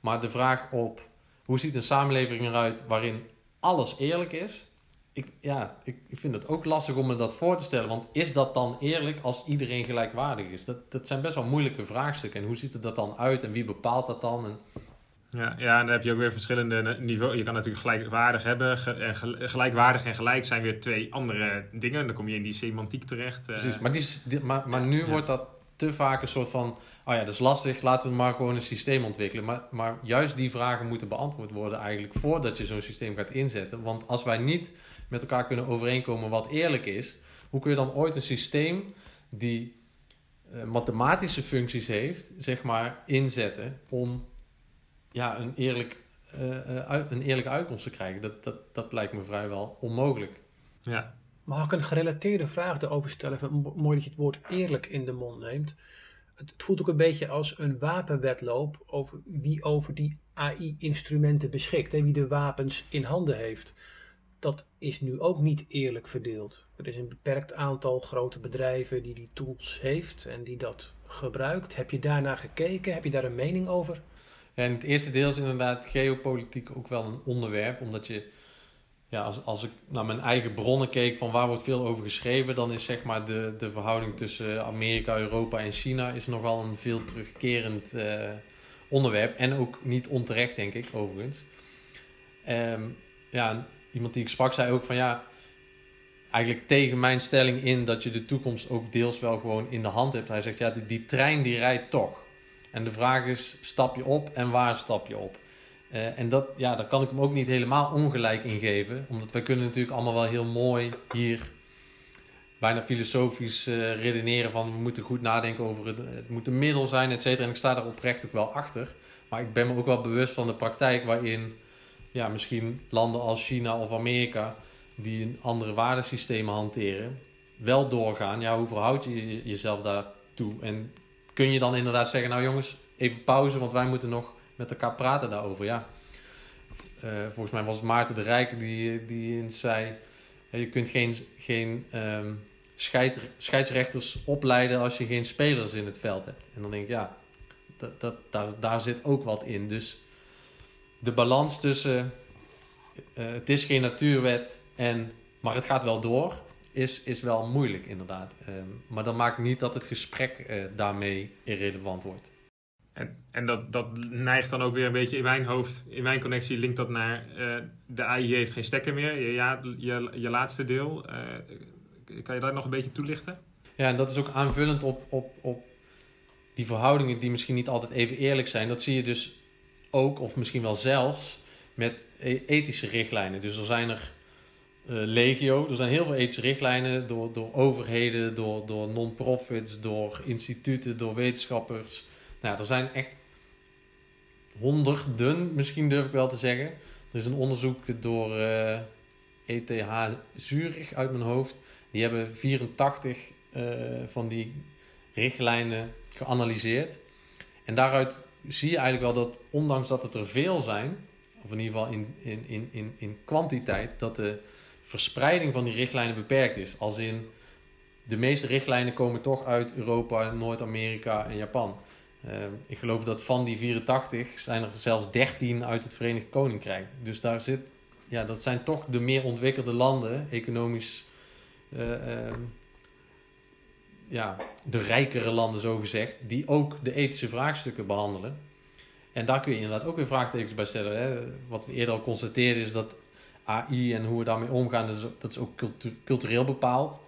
Maar de vraag op hoe ziet een samenleving eruit waarin alles eerlijk is. Ik, ja, ik, vind het ook lastig om me dat voor te stellen. Want is dat dan eerlijk als iedereen gelijkwaardig is? Dat, dat zijn best wel moeilijke vraagstukken. En hoe ziet het dat dan uit en wie bepaalt dat dan? En... Ja, ja, en dan heb je ook weer verschillende niveaus. Je kan natuurlijk gelijkwaardig hebben. en gelijkwaardig en gelijk zijn weer twee andere dingen. Dan kom je in die semantiek terecht. Eh. Precies, maar, die, maar, maar nu wordt dat te vaak een soort van... Oh ja, dat is lastig, laten we maar gewoon een systeem ontwikkelen. Maar, maar juist die vragen moeten beantwoord worden eigenlijk... voordat je zo'n systeem gaat inzetten. Want als wij niet met elkaar kunnen overeenkomen wat eerlijk is... hoe kun je dan ooit een systeem die uh, mathematische functies heeft... zeg maar, inzetten om ja, een, eerlijk, uh, een eerlijke uitkomst te krijgen. Dat, dat, dat lijkt me vrijwel onmogelijk. Ja. Mag ik een gerelateerde vraag erover stellen? Mooi dat je het woord eerlijk in de mond neemt. Het, voelt ook een beetje als een wapenwedloop over wie over die AI-instrumenten beschikt. Hè? Wie de wapens in handen heeft. Dat is nu ook niet eerlijk verdeeld. Er is een beperkt aantal grote bedrijven die die tools heeft en die dat gebruikt. Heb je daarnaar gekeken? Heb je daar een mening over? En het eerste deel is inderdaad geopolitiek ook wel een onderwerp, omdat je, ja, als, als ik naar mijn eigen bronnen keek van waar wordt veel over geschreven, dan is zeg maar de, de verhouding tussen Amerika, Europa en China is nogal een veel terugkerend uh, onderwerp. En ook niet onterecht, denk ik, overigens. Um, ja, iemand die ik sprak zei ook van ja, eigenlijk tegen mijn stelling in dat je de toekomst ook deels wel gewoon in de hand hebt. Hij zegt ja, die, die trein die rijdt toch. En de vraag is, stap je op en waar stap je op? Uh, en dat, ja, daar kan ik hem ook niet helemaal ongelijk in geven. Omdat wij kunnen natuurlijk allemaal wel heel mooi hier bijna filosofisch uh, redeneren van we moeten goed nadenken over het, het moet een middel zijn, et cetera. En ik sta daar oprecht ook wel achter. Maar ik ben me ook wel bewust van de praktijk waarin ja, misschien landen als China of Amerika die een andere waardesystemen hanteren, wel doorgaan. Ja, hoe verhoud je jezelf daartoe? En kun je dan inderdaad zeggen, nou jongens, even pauze, want wij moeten nog met elkaar praten daarover. Ja, uh, volgens mij was het Maarten de Rijk die, die zei, je kunt geen, geen scheid, scheidsrechters opleiden als je geen spelers in het veld hebt. En dan denk ik, ja, dat, dat, daar, daar zit ook wat in. Dus de balans tussen, uh, het is geen natuurwet, en, maar het gaat wel door is, is wel moeilijk inderdaad. Ehm, maar dat maakt niet dat het gesprek uh, daarmee irrelevant wordt. En, en dat, dat neigt dan ook weer een beetje in mijn hoofd, in mijn connectie linkt dat naar uh, de AI heeft geen stekker meer. Je, ja, je, je laatste deel. Uh, kan je daar nog een beetje toelichten? Ja, en dat is ook aanvullend op, op, op die verhoudingen die misschien niet altijd even eerlijk zijn. Dat zie je dus ook, of misschien wel zelfs, met e-, ethische richtlijnen. Dus er zijn er legio. Er zijn heel veel ethische richtlijnen door, door overheden, door, door non-profits, door instituten, door wetenschappers. Nou, er zijn echt honderden, misschien durf ik wel te zeggen. Er is een onderzoek door ETH eh, e Zurich uit mijn hoofd. Die hebben 84 uh, eh, van die richtlijnen geanalyseerd. En daaruit zie je eigenlijk wel dat, ondanks dat het er veel zijn, of in ieder geval in, in, in, in, in kwantiteit, dat de verspreiding van die richtlijnen beperkt is. Als in de meeste richtlijnen komen toch uit Europa, Noord-Amerika en Japan. Uh, ik geloof dat van die 84 zijn er zelfs 13 uit het Verenigd Koninkrijk. Dus daar zit, ja, dat zijn toch de meer ontwikkelde landen, economisch, uh, uh, ja, de rijkere landen zo gezegd, die ook de ethische vraagstukken behandelen. En daar kun je inderdaad ook weer vraagtekens bij stellen. Hè. Wat we eerder al constateerden is dat AI en hoe we daarmee omgaan, dat is, dat is ook cultureel bepaald.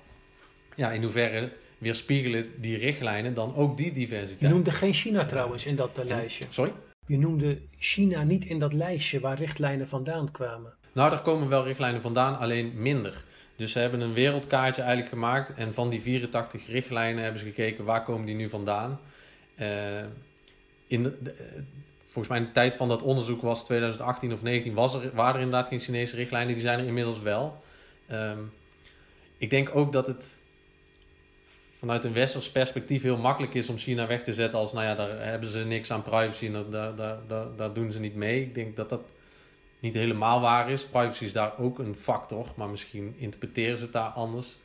Ja, in hoeverre weerspiegelen die richtlijnen dan ook die diversiteit. Je noemde geen China trouwens in dat uh, lijstje. Sorry? Je noemde China niet in dat lijstje waar richtlijnen vandaan kwamen. Nou, er komen wel richtlijnen vandaan, alleen minder. Dus ze hebben een wereldkaartje eigenlijk gemaakt. En van die 84 richtlijnen hebben ze gekeken waar komen die nu vandaan. Uh, in de, de, volgens mij de tijd van dat onderzoek was 2018 of 19 was er, waren er inderdaad geen Chinese richtlijnen. Die zijn er inmiddels wel. Um, ik denk ook dat het vanuit een westers perspectief heel makkelijk is om China weg te zetten als, nou ja, daar hebben ze niks aan privacy en daar, daar, daar, daar doen ze niet mee. Ik denk dat dat niet helemaal waar is. Privacy is daar ook een factor, maar misschien interpreteren ze het daar anders.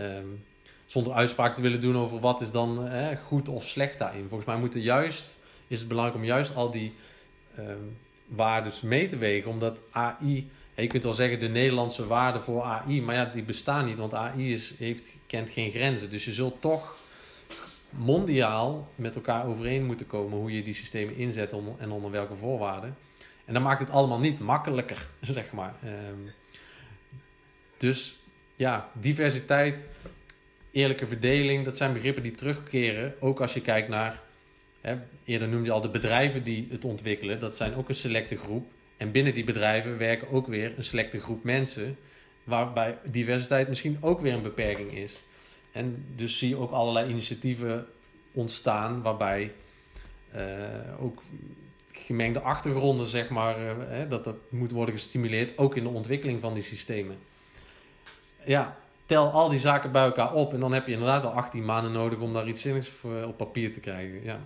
Um, zonder uitspraak te willen doen over wat is dan eh, goed of slecht daarin. Volgens mij moeten juist, is het belangrijk om juist al die um, waardes mee te wegen, omdat AI je kunt wel zeggen de Nederlandse waarde voor AI, maar ja, die bestaan niet, want AI is, heeft, kent geen grenzen. Dus je zult toch mondiaal met elkaar overeen moeten komen hoe je die systemen inzet en onder welke voorwaarden. En dan maakt het allemaal niet makkelijker, (laughs) zeg maar. Um, dus ja, diversiteit, eerlijke verdeling, dat zijn begrippen die terugkeren. Ook als je kijkt naar, eerder noemde je al de bedrijven die het ontwikkelen, dat zijn ook een selecte groep. En binnen die bedrijven werken ook weer een selecte groep mensen, waarbij diversiteit misschien ook weer een beperking is. En dus zie je ook allerlei initiatieven ontstaan waarbij uh, ook gemengde achtergronden, zeg maar, uh, dat dat moet worden gestimuleerd, ook in de ontwikkeling van die systemen. Ja, tel al die zaken bij elkaar op en dan heb je inderdaad wel 18 maanden nodig om daar iets zinnigs op papier te krijgen. Ja.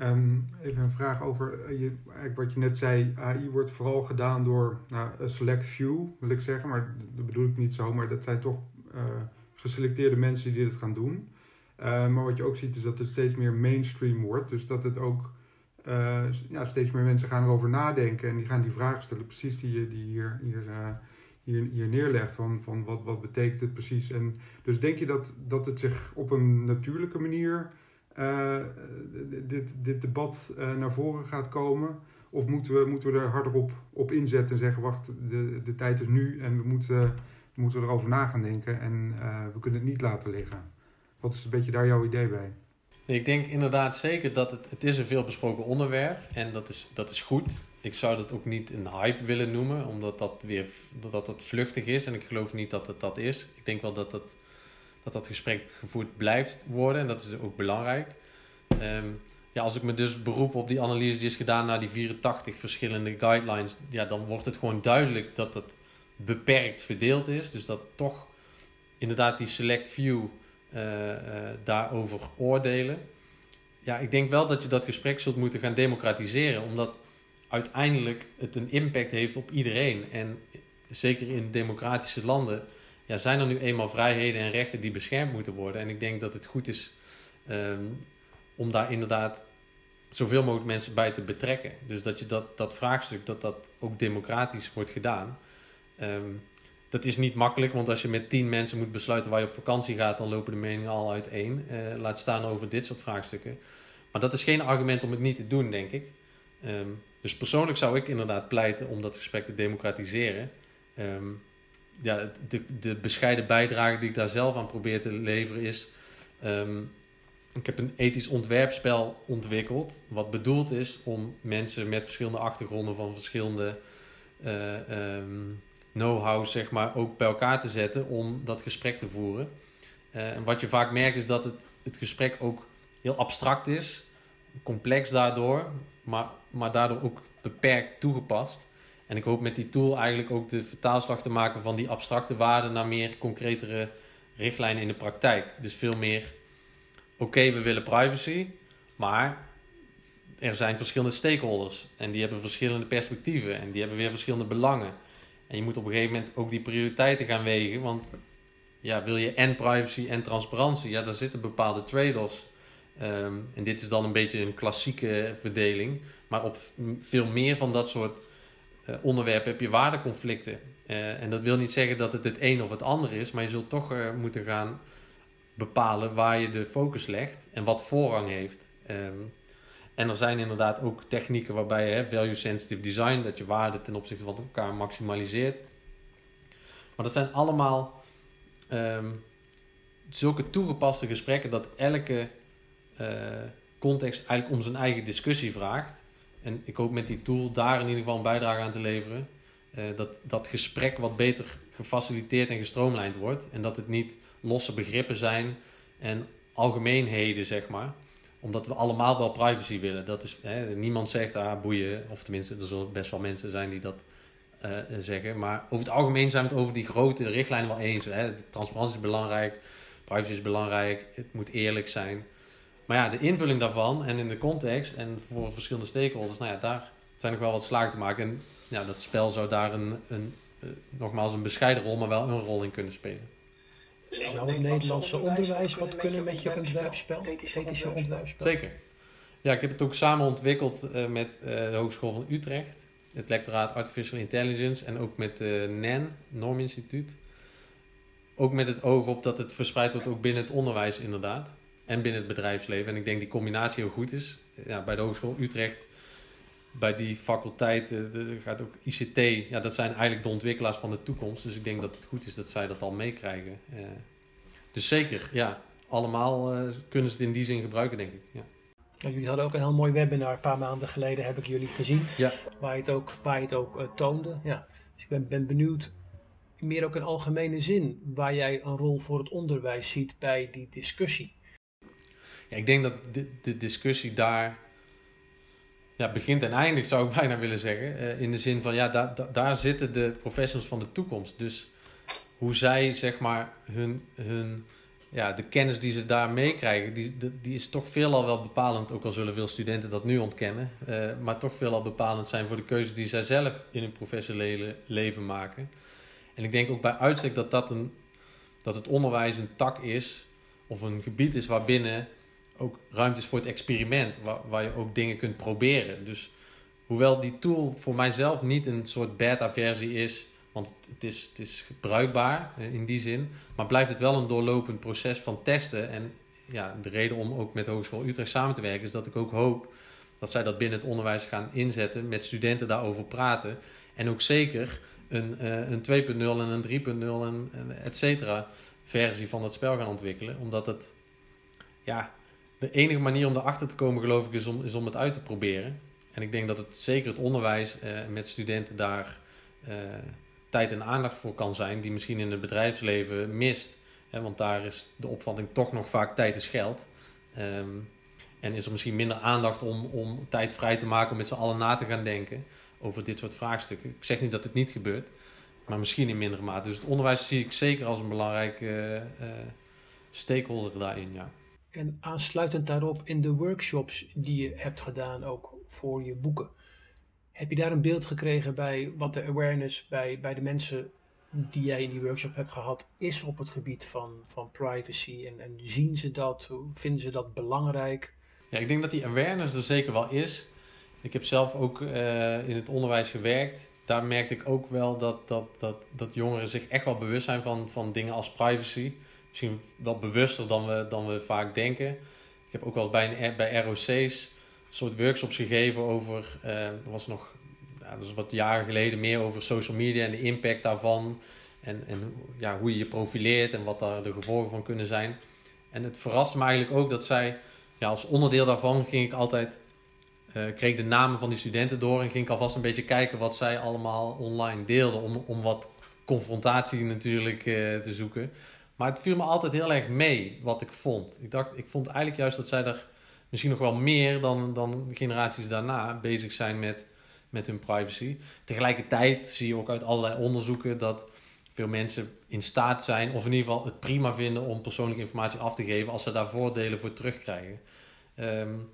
Um, even een vraag over eh, je, wat je net zei. AI wordt vooral gedaan door nou, een select few, wil ik zeggen. Maar dat bedoel ik niet zo. Maar dat zijn toch uh, geselecteerde mensen die dit gaan doen. Uh, maar wat je ook ziet is dat het steeds meer mainstream wordt. Dus dat het ook ja, steeds meer mensen gaan erover nadenken. En die gaan die vragen stellen. Precies die je die hier, hier, hier, hier neerlegt. Van, van wat, wat betekent het precies. En dus denk je dat, dat het zich op een natuurlijke manier uh, dit, dit debat uh, naar voren gaat komen? Of moeten we, moeten we er harder op, op inzetten en zeggen: wacht, de, de tijd is nu en we moeten, we moeten erover na gaan denken en we kunnen het niet laten liggen? Wat is een beetje daar jouw idee bij? Ik denk inderdaad zeker dat het, het is een veelbesproken onderwerp en dat is, dat is goed. Ik zou dat ook niet een hype willen noemen, omdat dat weer dat dat vluchtig is en ik geloof niet dat het dat is. Ik denk wel dat het dat dat gesprek gevoerd blijft worden. En dat is ook belangrijk. Um, ja, als ik me dus beroep op die analyse die is gedaan naar die 84 verschillende guidelines, ja, dan wordt het gewoon duidelijk dat het beperkt verdeeld is. Dus dat toch inderdaad die select few uh, uh, daarover oordelen. Ja, ik denk wel dat je dat gesprek zult moeten gaan democratiseren, omdat uiteindelijk het een impact heeft op iedereen. En zeker in democratische landen ja, zijn er nu eenmaal vrijheden en rechten die beschermd moeten worden. En ik denk dat het goed is um, om daar inderdaad zoveel mogelijk mensen bij te betrekken. Dus dat je dat, dat vraagstuk, dat dat ook democratisch wordt gedaan. Um, dat is niet makkelijk, want als je met tien mensen moet besluiten waar je op vakantie gaat, dan lopen de meningen al uiteen. Uh, laat staan over dit soort vraagstukken. Maar dat is geen argument om het niet te doen, denk ik. Um, dus persoonlijk zou ik inderdaad pleiten om dat gesprek te democratiseren. Ja, de, de bescheiden bijdrage die ik daar zelf aan probeer te leveren is. Um, ik heb een ethisch ontwerpspel ontwikkeld. Wat bedoeld is om mensen met verschillende achtergronden van verschillende uh, um, know-how, zeg maar, ook bij elkaar te zetten om dat gesprek te voeren. Uh, en wat je vaak merkt is dat het, het gesprek ook heel abstract is, complex daardoor, maar, maar daardoor ook beperkt toegepast. En ik hoop met die tool eigenlijk ook de vertaalslag te maken van die abstracte waarden naar meer concretere richtlijnen in de praktijk. Dus veel meer, oké, we willen privacy, maar er zijn verschillende stakeholders en die hebben verschillende perspectieven en die hebben weer verschillende belangen. En je moet op een gegeven moment ook die prioriteiten gaan wegen, want ja, wil je en privacy en transparantie, ja, daar zitten bepaalde trade-offs. Um, en dit is dan een beetje een klassieke verdeling, maar op veel meer van dat soort uh, onderwerp heb je waardeconflicten. Uh, en dat wil niet zeggen dat het het een of het ander is, maar je zult toch uh, moeten gaan bepalen waar je de focus legt en wat voorrang heeft. Um, en er zijn inderdaad ook technieken waarbij je value sensitive design, dat je waarde ten opzichte van elkaar maximaliseert. Maar dat zijn allemaal um, zulke toegepaste gesprekken dat elke context eigenlijk om zijn eigen discussie vraagt. En ik hoop met die tool daar in ieder geval een bijdrage aan te leveren. Eh, dat dat gesprek wat beter gefaciliteerd en gestroomlijnd wordt. En dat het niet losse begrippen zijn en algemeenheden, zeg maar. Omdat we allemaal wel privacy willen. Dat is, hè, niemand zegt, ah, boeien. Of tenminste, er zullen best wel mensen zijn die dat uh, zeggen. Maar over het algemeen zijn we het over die grote richtlijnen wel eens. Hè. Transparantie is belangrijk, privacy is belangrijk, het moet eerlijk zijn. Maar ja, de invulling daarvan en in de context en voor verschillende stakeholders, nou ja, daar zijn nog wel wat slagen te maken. En ja, dat spel zou daar een, een uh, nogmaals een bescheiden rol, maar wel een rol in kunnen spelen. Zou het Nederlandse onderwijs wat kunnen met je ontwerpspel, ethische ontwerpspel? Zeker. Ja, ik heb het ook samen ontwikkeld uh, met uh, de Hogeschool van Utrecht, het lectoraat Artificial Intelligence en ook met uh, NAN, Norm Instituut. Ook met het oog op dat het verspreid wordt ook binnen het onderwijs inderdaad. En binnen het bedrijfsleven. En ik denk die combinatie heel goed is. Ja, bij de Hogeschool Utrecht bij die faculteiten, er gaat ook ICT, ja, dat zijn eigenlijk de ontwikkelaars van de toekomst. Dus ik denk dat het goed is dat zij dat al meekrijgen. Uh, dus zeker, ja, allemaal uh, kunnen ze het in die zin gebruiken, denk ik. Ja. Ja, jullie hadden ook een heel mooi webinar een paar maanden geleden, heb ik jullie gezien, ja. waar je het ook, waar je het ook uh, toonde. Ja. Dus ik ben, ben benieuwd, meer ook in algemene zin, waar jij een rol voor het onderwijs ziet bij die discussie. Ik denk dat de, de discussie daar ja, begint en eindigt, zou ik (laughs) bijna willen zeggen. Uh, in de zin van, ja, daar, da, daar zitten de professionals van de toekomst. Dus hoe zij, zeg maar, hun, hun ja, de kennis die ze daar meekrijgen, die, die is toch veelal wel bepalend. Ook al zullen veel studenten dat nu ontkennen. Uh, maar toch veelal bepalend zijn voor de keuzes die zij zelf in hun professionele leven maken. En ik denk ook bij uitstek dat, dat, een, dat het onderwijs een tak is, of een gebied is waarbinnen ook ruimte is voor het experiment, waar, waar je ook dingen kunt proberen. Dus hoewel die tool voor mijzelf niet een soort beta-versie is, want het is, het is bruikbaar in die zin, maar blijft het wel een doorlopend proces van testen. En ja, de reden om ook met Hogeschool Utrecht samen te werken is dat ik ook hoop dat zij dat binnen het onderwijs gaan inzetten, met studenten daarover praten. En ook zeker een, uh, een 2.0 en een 3.0 en, en et cetera versie van dat spel gaan ontwikkelen. Omdat het, ja, de enige manier om erachter te komen, geloof ik, is om, is om het uit te proberen. En ik denk dat het zeker het onderwijs uh, met studenten daar uh, tijd en aandacht voor kan zijn, die misschien in het bedrijfsleven mist. Hè, want daar is de opvatting toch nog vaak tijd is geld. Um, en is er misschien minder aandacht om, om tijd vrij te maken om met z'n allen na te gaan denken over dit soort vraagstukken. Ik zeg niet dat het niet gebeurt, maar misschien in mindere mate. Dus het onderwijs zie ik zeker als een belangrijke uh, stakeholder daarin. Ja. En aansluitend daarop in de workshops die je hebt gedaan, ook voor je boeken. Heb je daar een beeld gekregen bij wat de awareness bij, bij de mensen die jij in die workshop hebt gehad, is op het gebied van, van privacy? En, en zien ze dat? Vinden ze dat belangrijk? Ja, ik denk dat die awareness er zeker wel is. Ik heb zelf ook uh, in het onderwijs gewerkt. Daar merkte ik ook wel dat, dat, dat, dat jongeren zich echt wel bewust zijn van, van dingen als privacy misschien wel bewuster dan we, dan we vaak denken. Ik heb ook wel eens bij, bij ROC's een soort workshops gegeven over, uh, was nog ja, wat jaren geleden meer over social media en de impact daarvan. En, en ja, hoe je je profileert en wat daar de gevolgen van kunnen zijn. En het verraste me eigenlijk ook dat zij, ja, als onderdeel daarvan ging ik altijd, uh, kreeg de namen van die studenten door en ging ik alvast een beetje kijken wat zij allemaal online deelden. Om, om wat confrontatie natuurlijk uh, te zoeken. Maar het viel me altijd heel erg mee wat ik vond. Ik dacht, ik vond eigenlijk juist dat zij er misschien nog wel meer dan, dan generaties daarna bezig zijn met, met hun privacy. Tegelijkertijd zie je ook uit allerlei onderzoeken dat veel mensen in staat zijn, of in ieder geval het prima vinden om persoonlijke informatie af te geven als ze daar voordelen voor terugkrijgen. Um,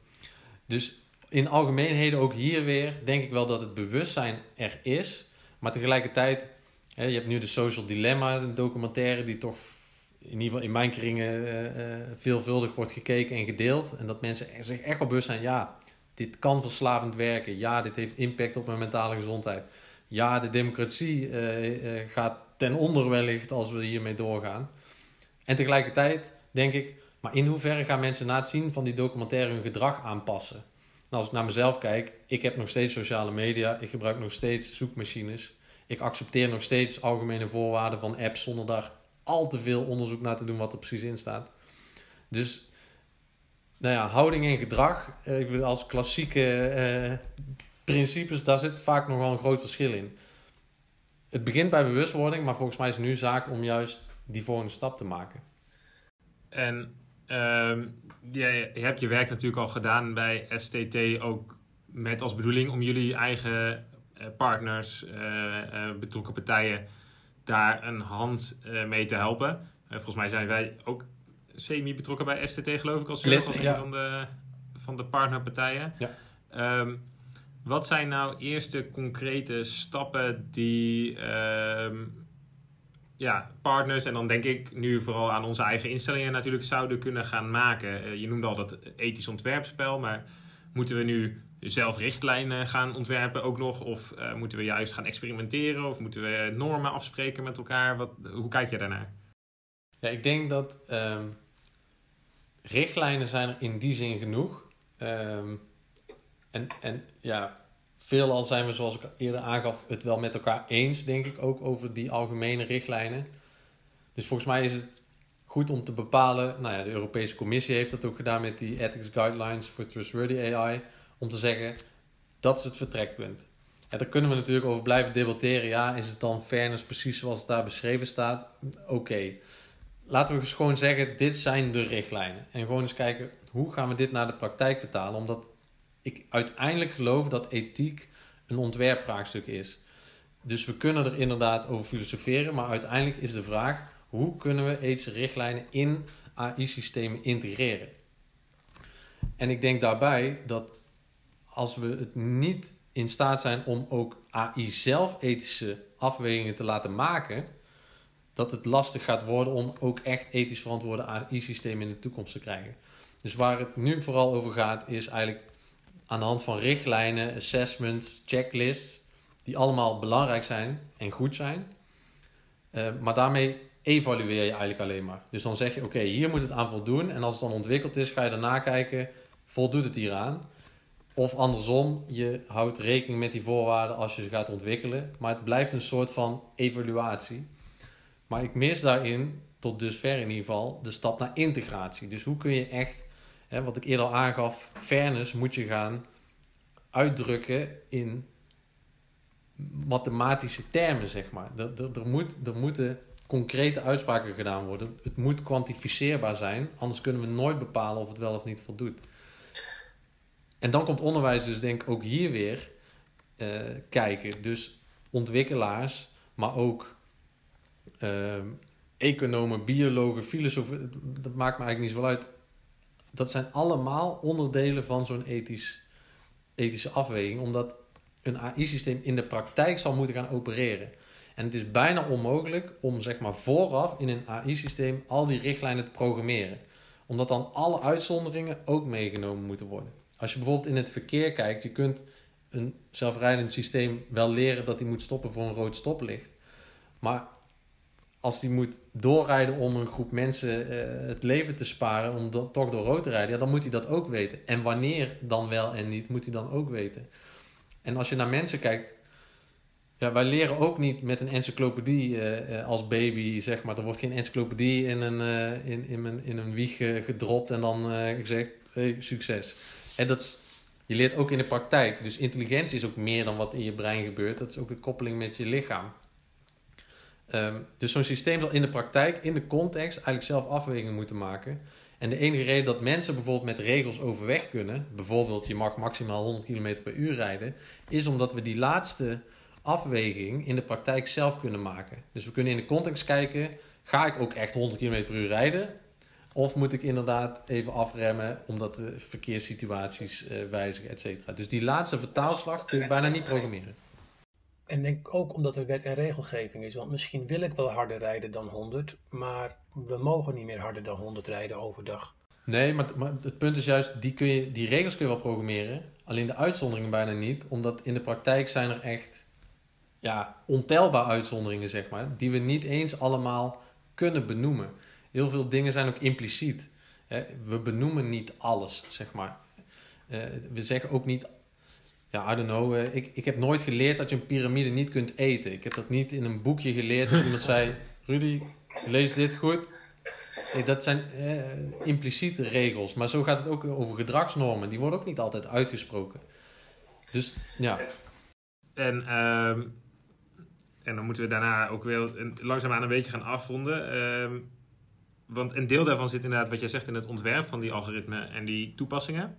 dus in algemeenheden ook hier weer denk ik wel dat het bewustzijn er is. Maar tegelijkertijd, hè, je hebt nu de Social Dilemma, een documentaire die toch in ieder geval in mijn kringen uh, uh, veelvuldig wordt gekeken en gedeeld. En dat mensen zich echt wel bewust zijn, ja, dit kan verslavend werken. Ja, dit heeft impact op mijn mentale gezondheid. Ja, de democratie uh, gaat ten onder wellicht als we hiermee doorgaan. En tegelijkertijd denk ik, maar in hoeverre gaan mensen na het zien van die documentaire hun gedrag aanpassen? En als ik naar mezelf kijk, ik heb nog steeds sociale media, ik gebruik nog steeds zoekmachines. Ik accepteer nog steeds algemene voorwaarden van apps zonder daar al te veel onderzoek naar te doen wat er precies in staat. Dus nou ja, houding en gedrag, even als klassieke eh, principes, daar zit vaak nog wel een groot verschil in. Het begint bij bewustwording, maar volgens mij is het nu zaak om juist die volgende stap te maken. En ehm, je, hebt je werk natuurlijk al gedaan bij STT, ook met als bedoeling om jullie eigen eh, partners, eh, eh, betrokken partijen, daar een hand eh, mee te helpen. Eh, volgens mij zijn wij ook semi-betrokken bij STT, geloof ik, als, Lid, als een ja. van, de, van de partnerpartijen. Ja. Ehm, wat zijn nou eerste concrete stappen die ehm, ja, partners, en dan denk ik nu vooral aan onze eigen instellingen natuurlijk, zouden kunnen gaan maken? Eh, je noemde al dat ethisch ontwerpspel, maar moeten we nu zelf richtlijnen gaan ontwerpen ook nog? Of eh, moeten we juist gaan experimenteren? Of moeten we normen afspreken met elkaar? Wat, hoe kijk je daarnaar? Ja, ik denk dat ehm, richtlijnen zijn er in die zin genoeg. Ehm, en, en ja, veelal zijn we, zoals ik eerder aangaf, het wel met elkaar eens, denk ik, ook over die algemene richtlijnen. Dus volgens mij is het goed om te bepalen, nou ja, de Europese Commissie heeft dat ook gedaan met die Ethics Guidelines for Trustworthy AI, om te zeggen, dat is het vertrekpunt. Ja, daar kunnen we natuurlijk over blijven debatteren. Ja, is het dan fairness precies zoals het daar beschreven staat? Oké. Laten we eens gewoon zeggen, dit zijn de richtlijnen. En gewoon eens kijken, hoe gaan we dit naar de praktijk vertalen? Omdat ik uiteindelijk geloof dat ethiek een ontwerpvraagstuk is. Dus we kunnen er inderdaad over filosoferen, maar uiteindelijk is de vraag, hoe kunnen we ethische richtlijnen in AI-systemen integreren? En ik denk daarbij dat als we het niet in staat zijn om ook AI zelf ethische afwegingen te laten maken, dat het lastig gaat worden om ook echt ethisch verantwoorde AI-systemen in de toekomst te krijgen. Dus waar het nu vooral over gaat, is eigenlijk aan de hand van richtlijnen, assessments, checklists, die allemaal belangrijk zijn en goed zijn. Uh, maar daarmee evalueer je eigenlijk alleen maar. Dus dan zeg je, oké, hier moet het aan voldoen. En als het dan ontwikkeld is, ga je daarna kijken, voldoet het hieraan? Of andersom, je houdt rekening met die voorwaarden als je ze gaat ontwikkelen. Maar het blijft een soort van evaluatie. Maar ik mis daarin, tot dusver in ieder geval, de stap naar integratie. Dus hoe kun je echt, hè, wat ik eerder al aangaf, fairness moet je gaan uitdrukken in mathematische termen, zeg maar. Er, moet, er moeten concrete uitspraken gedaan worden. Het moet kwantificeerbaar zijn, anders kunnen we nooit bepalen of het wel of niet voldoet. En dan komt onderwijs dus denk ik ook hier weer uh, kijken. Dus ontwikkelaars, maar ook uh, economen, biologen, filosofen, dat maakt me eigenlijk niet zo uit. Dat zijn allemaal onderdelen van zo'n ethisch, ethische afweging, omdat een AI-systeem in de praktijk zal moeten gaan opereren. En het is bijna onmogelijk om zeg maar vooraf in een AI-systeem al die richtlijnen te programmeren. Omdat dan alle uitzonderingen ook meegenomen moeten worden. Als je bijvoorbeeld in het verkeer kijkt, je kunt een zelfrijdend systeem wel leren dat hij moet stoppen voor een rood stoplicht. Maar als die moet doorrijden om een groep mensen uh, het leven te sparen, om toch door rood te rijden, ja, dan moet hij dat ook weten. En wanneer dan wel en niet, moet hij dan ook weten. En als je naar mensen kijkt, ja, wij leren ook niet met een encyclopedie uh, als baby, zeg maar. Er wordt geen encyclopedie in een, in, in, een, in een wieg gedropt en dan gezegd, hey, succes. En dat je leert ook in de praktijk. Dus intelligentie is ook meer dan wat in je brein gebeurt. Dat is ook de koppeling met je lichaam. Um, dus zo'n systeem zal in de praktijk, in de context, eigenlijk zelf afwegingen moeten maken. En de enige reden dat mensen bijvoorbeeld met regels overweg kunnen, bijvoorbeeld je mag maximaal 100 km per uur rijden, is omdat we die laatste afweging in de praktijk zelf kunnen maken. Dus we kunnen in de context kijken, ga ik ook echt 100 km per uur rijden? Of moet ik inderdaad even afremmen omdat de verkeerssituaties uh, wijzigen, et cetera. Dus die laatste vertaalslag kun je bijna niet programmeren. En denk ook omdat er wet en regelgeving is. Want misschien wil ik wel harder rijden dan 100, maar we mogen niet meer harder dan 100 rijden overdag. Nee, maar, maar het punt is juist, die, kun je, die regels kun je wel programmeren. Alleen de uitzonderingen bijna niet. Omdat in de praktijk zijn er echt ja, ontelbaar uitzonderingen, zeg maar. Die we niet eens allemaal kunnen benoemen. Heel veel dingen zijn ook impliciet. We benoemen niet alles, zeg maar. We zeggen ook niet ja, I don't know. Uh, ik, ik heb nooit geleerd dat je een piramide niet kunt eten. Ik heb dat niet in een boekje geleerd. Iemand zei, Rudy, lees dit goed. eh, dat zijn eh, impliciete regels. Maar zo gaat het ook over gedragsnormen. Die worden ook niet altijd uitgesproken. Dus ja. En, ehm, en dan moeten we daarna ook weer langzaamaan een beetje gaan afronden. Ehm, want een deel daarvan zit inderdaad, wat jij zegt, in het ontwerp van die algoritmen en die toepassingen.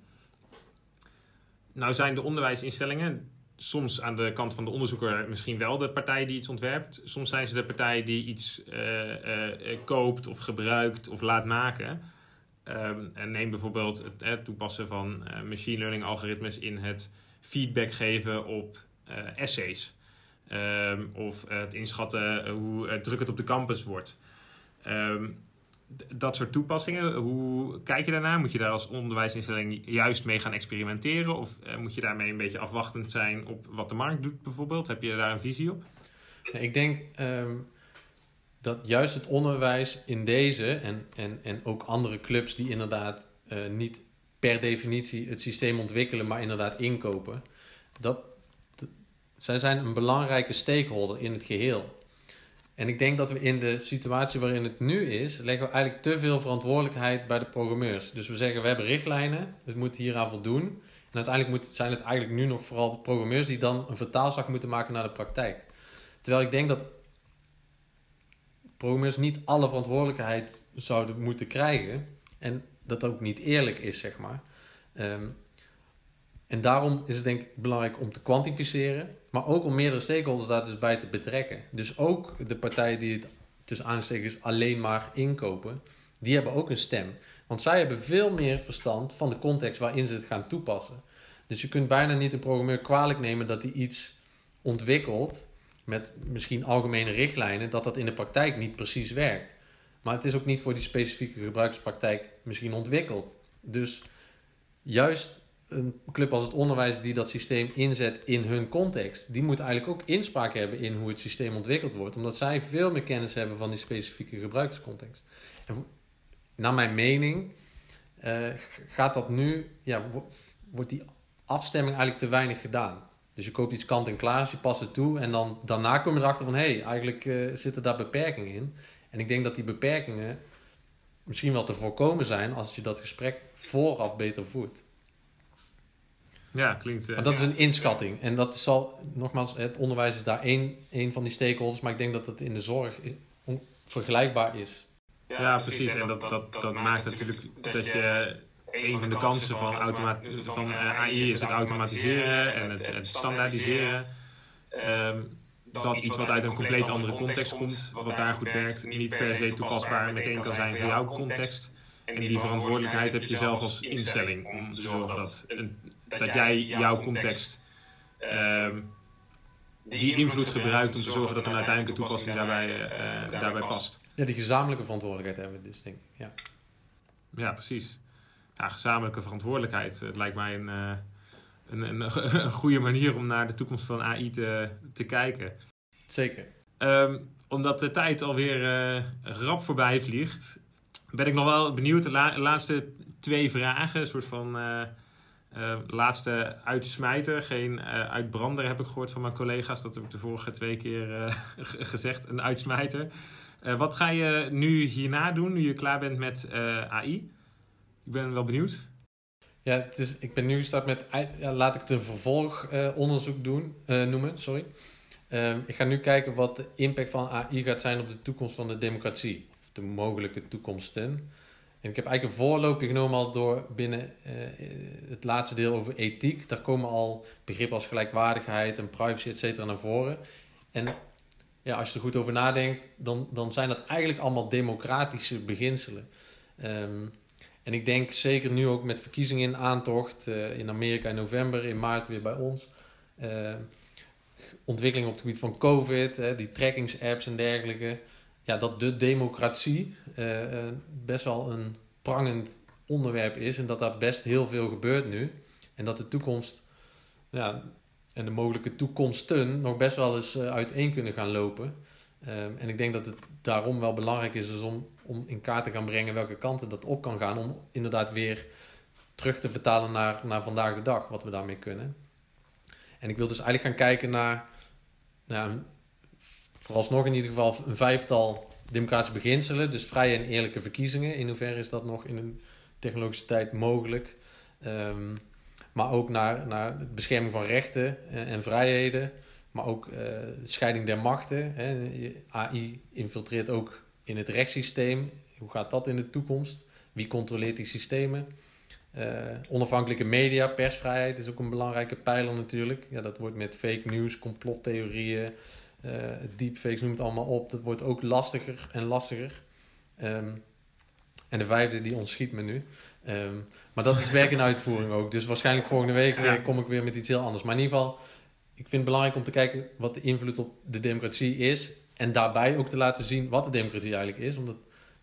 Nou zijn de onderwijsinstellingen soms aan de kant van de onderzoeker misschien wel de partij die iets ontwerpt. Soms zijn ze de partij die iets eh, eh, eh, koopt of gebruikt of laat maken. Ehm, en neem bijvoorbeeld het, toepassen van machine learning algoritmes in het feedback geven op essays. Ehm, of het inschatten hoe druk het op de campus wordt. D- dat soort toepassingen, hoe kijk je daarnaar? Moet je daar als onderwijsinstelling juist mee gaan experimenteren? Of eh, moet je daarmee een beetje afwachtend zijn op wat de markt doet bijvoorbeeld? Heb je daar een visie op? Ja, Ik denk ehm, dat juist het onderwijs in deze en, en, en ook andere clubs die inderdaad eh, niet per definitie het systeem ontwikkelen, maar inderdaad inkopen, dat- zij zijn een belangrijke stakeholder in het geheel. En ik denk dat we in de situatie waarin het nu is, leggen we eigenlijk te veel verantwoordelijkheid bij de programmeurs. Dus we zeggen we hebben richtlijnen, het moet hieraan voldoen. En uiteindelijk moet, zijn het eigenlijk nu nog vooral programmeurs die dan een vertaalslag moeten maken naar de praktijk. Terwijl ik denk dat programmeurs niet alle verantwoordelijkheid zouden moeten krijgen. En dat ook niet eerlijk is, zeg maar. Ehm, en daarom is het denk ik belangrijk om te kwantificeren. Maar ook om meerdere stakeholders daar dus bij te betrekken. Dus ook de partijen die het tussen aanstekens alleen maar inkopen. Die hebben ook een stem. Want zij hebben veel meer verstand van de context waarin ze het gaan toepassen. Dus je kunt bijna niet een programmeur kwalijk nemen dat hij iets ontwikkelt met misschien algemene richtlijnen, dat dat in de praktijk niet precies werkt. Maar het is ook niet voor die specifieke gebruikspraktijk misschien ontwikkeld. Dus juist een club als het onderwijs die dat systeem inzet in hun context, die moet eigenlijk ook inspraak hebben in hoe het systeem ontwikkeld wordt, omdat zij veel meer kennis hebben van die specifieke gebruikscontext. En naar mijn mening eh, gaat dat nu, ja, wo- wordt die afstemming eigenlijk te weinig gedaan. Dus je koopt iets kant en klaar, dus je past het toe en dan daarna kom je erachter van hé, hey, eigenlijk eh, zitten daar beperkingen in. En ik denk dat die beperkingen misschien wel te voorkomen zijn als je dat gesprek vooraf beter voert. Ja, klinkt... eh, Maar dat is een inschatting. En dat zal, nogmaals, het onderwijs is daar één, één van die stakeholders, maar ik denk dat het in de zorg vergelijkbaar is. Ja, precies. En dat, dat, dat maakt natuurlijk dat je een van de kansen van, automa van eh, AI is het automatiseren en het, het standaardiseren. Ehm, dat iets wat uit een compleet andere context komt, wat daar goed werkt, niet per se toepasbaar meteen kan zijn voor jouw context. En die verantwoordelijkheid heb je zelf als instelling om te zorgen dat, een, dat jij jouw context ehm, die invloed gebruikt om te zorgen dat een uiteindelijke toepassing daarbij, eh, daarbij past. Ja, die gezamenlijke verantwoordelijkheid hebben we dus, denk ik. Ja. Ja, precies. Ja, gezamenlijke verantwoordelijkheid. Het lijkt mij een, eh, een, een, (laughs) een goede manier om naar de toekomst van AI te, te kijken. Zeker. Ehm, omdat de tijd alweer eh rap voorbij vliegt, ben ik nog wel benieuwd. De la- laatste twee vragen, een soort van eh, eh, laatste uitsmijter. Geen eh, uitbrander heb ik gehoord van mijn collega's. Dat heb ik de vorige twee keer eh, (laughs) gezegd, een uitsmijter. Wat ga je nu hierna doen, nu je klaar bent met AI? Ik ben wel benieuwd. Ja, het is, ik ben nu gestart met, laat ik het een vervolgonderzoek doen, noemen, sorry. Ehm, ik ga nu kijken wat de impact van AI gaat zijn op de toekomst van de democratie. Of de mogelijke toekomsten. En ik heb eigenlijk een voorloopje genomen al door binnen eh, het laatste deel over ethiek. Daar komen al begrippen als gelijkwaardigheid en privacy, et cetera, naar voren. En ja, als je er goed over nadenkt, dan, dan zijn dat eigenlijk allemaal democratische beginselen. Ehm, en ik denk zeker nu ook met verkiezingen in aantocht, eh, in Amerika in november, in maart weer bij ons. eh, ontwikkelingen op het gebied van COVID, hè, die trackingsapps en dergelijke. Ja, dat de democratie eh, eh, best wel een prangend onderwerp is en dat daar best heel veel gebeurt nu. En dat de toekomst ja, en de mogelijke toekomsten nog best wel eens eh, uiteen kunnen gaan lopen. Ehm, en ik denk dat het daarom wel belangrijk is dus om, om in kaart te gaan brengen welke kanten dat op kan gaan. Om inderdaad weer terug te vertalen naar, naar vandaag de dag, wat we daarmee kunnen. En ik wil dus eigenlijk gaan kijken naar, vooralsnog in ieder geval, een vijftal democratische beginselen, dus vrije en eerlijke verkiezingen. In hoeverre is dat nog in een technologische tijd mogelijk? Ehm, maar ook naar, naar bescherming van rechten en, en vrijheden. Maar ook uh, scheiding der machten. Hè. AI infiltreert ook in het rechtssysteem. Hoe gaat dat in de toekomst? Wie controleert die systemen? Uh, onafhankelijke media, persvrijheid is ook een belangrijke pijler natuurlijk. Ja, dat wordt met fake news, complottheorieën, deepfakes, noem het allemaal op. Dat wordt ook lastiger en lastiger. Um, en de vijfde, die ontschiet me nu. Um, maar dat is werk in uitvoering ook. Dus waarschijnlijk volgende week ja. kom ik weer met iets heel anders. Maar in ieder geval, ik vind het belangrijk om te kijken wat de invloed op de democratie is. En daarbij ook te laten zien wat de democratie eigenlijk is. Omdat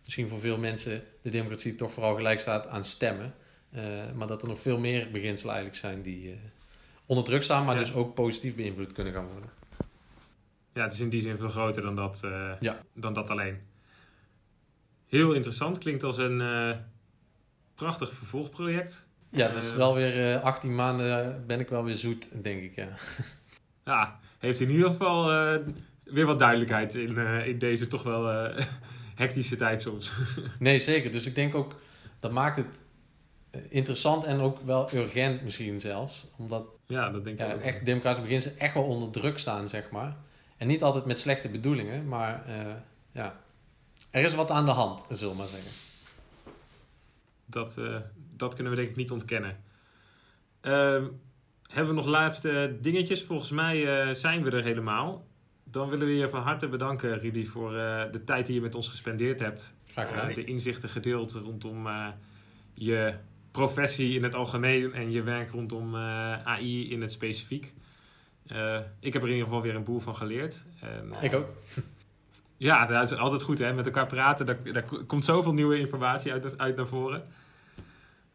misschien voor veel mensen de democratie toch vooral gelijk staat aan stemmen. Uh, maar dat er nog veel meer beginselen eigenlijk zijn die uh, onder druk staan, maar ja. dus ook positief beïnvloed kunnen gaan worden. Ja, het is in die zin veel groter dan dat, uh, ja. dan dat alleen. Heel interessant, klinkt als een prachtig vervolgproject. Ja, dus wel weer 18 maanden ben ik wel weer zoet, denk ik. Ja, (laughs) ja heeft in ieder geval weer wat duidelijkheid in, in deze toch wel (laughs) hectische tijd soms. (laughs) nee, zeker. Dus ik denk ook, dat maakt het interessant en ook wel urgent misschien zelfs. Omdat ja, dat denk ik ja, ook. echt democratische beginselen echt wel onder druk staan, zeg maar. En niet altijd met slechte bedoelingen, maar uh, ja, er is wat aan de hand, zullen we maar zeggen. Dat, uh, dat kunnen we denk ik niet ontkennen. Uh, hebben we nog laatste dingetjes? Volgens mij uh, zijn we er helemaal. Dan willen we je van harte bedanken, Rudy, voor de tijd die je met ons gespendeerd hebt. Graag gedaan. de inzichten gedeeld rondom je professie in het algemeen en je werk rondom AI in het specifiek. Uh, ik heb er in ieder geval weer een boel van geleerd. En, ik ook. (laughs) Ja, dat is altijd goed hè. Met elkaar praten, daar, daar komt zoveel nieuwe informatie uit, uit naar voren.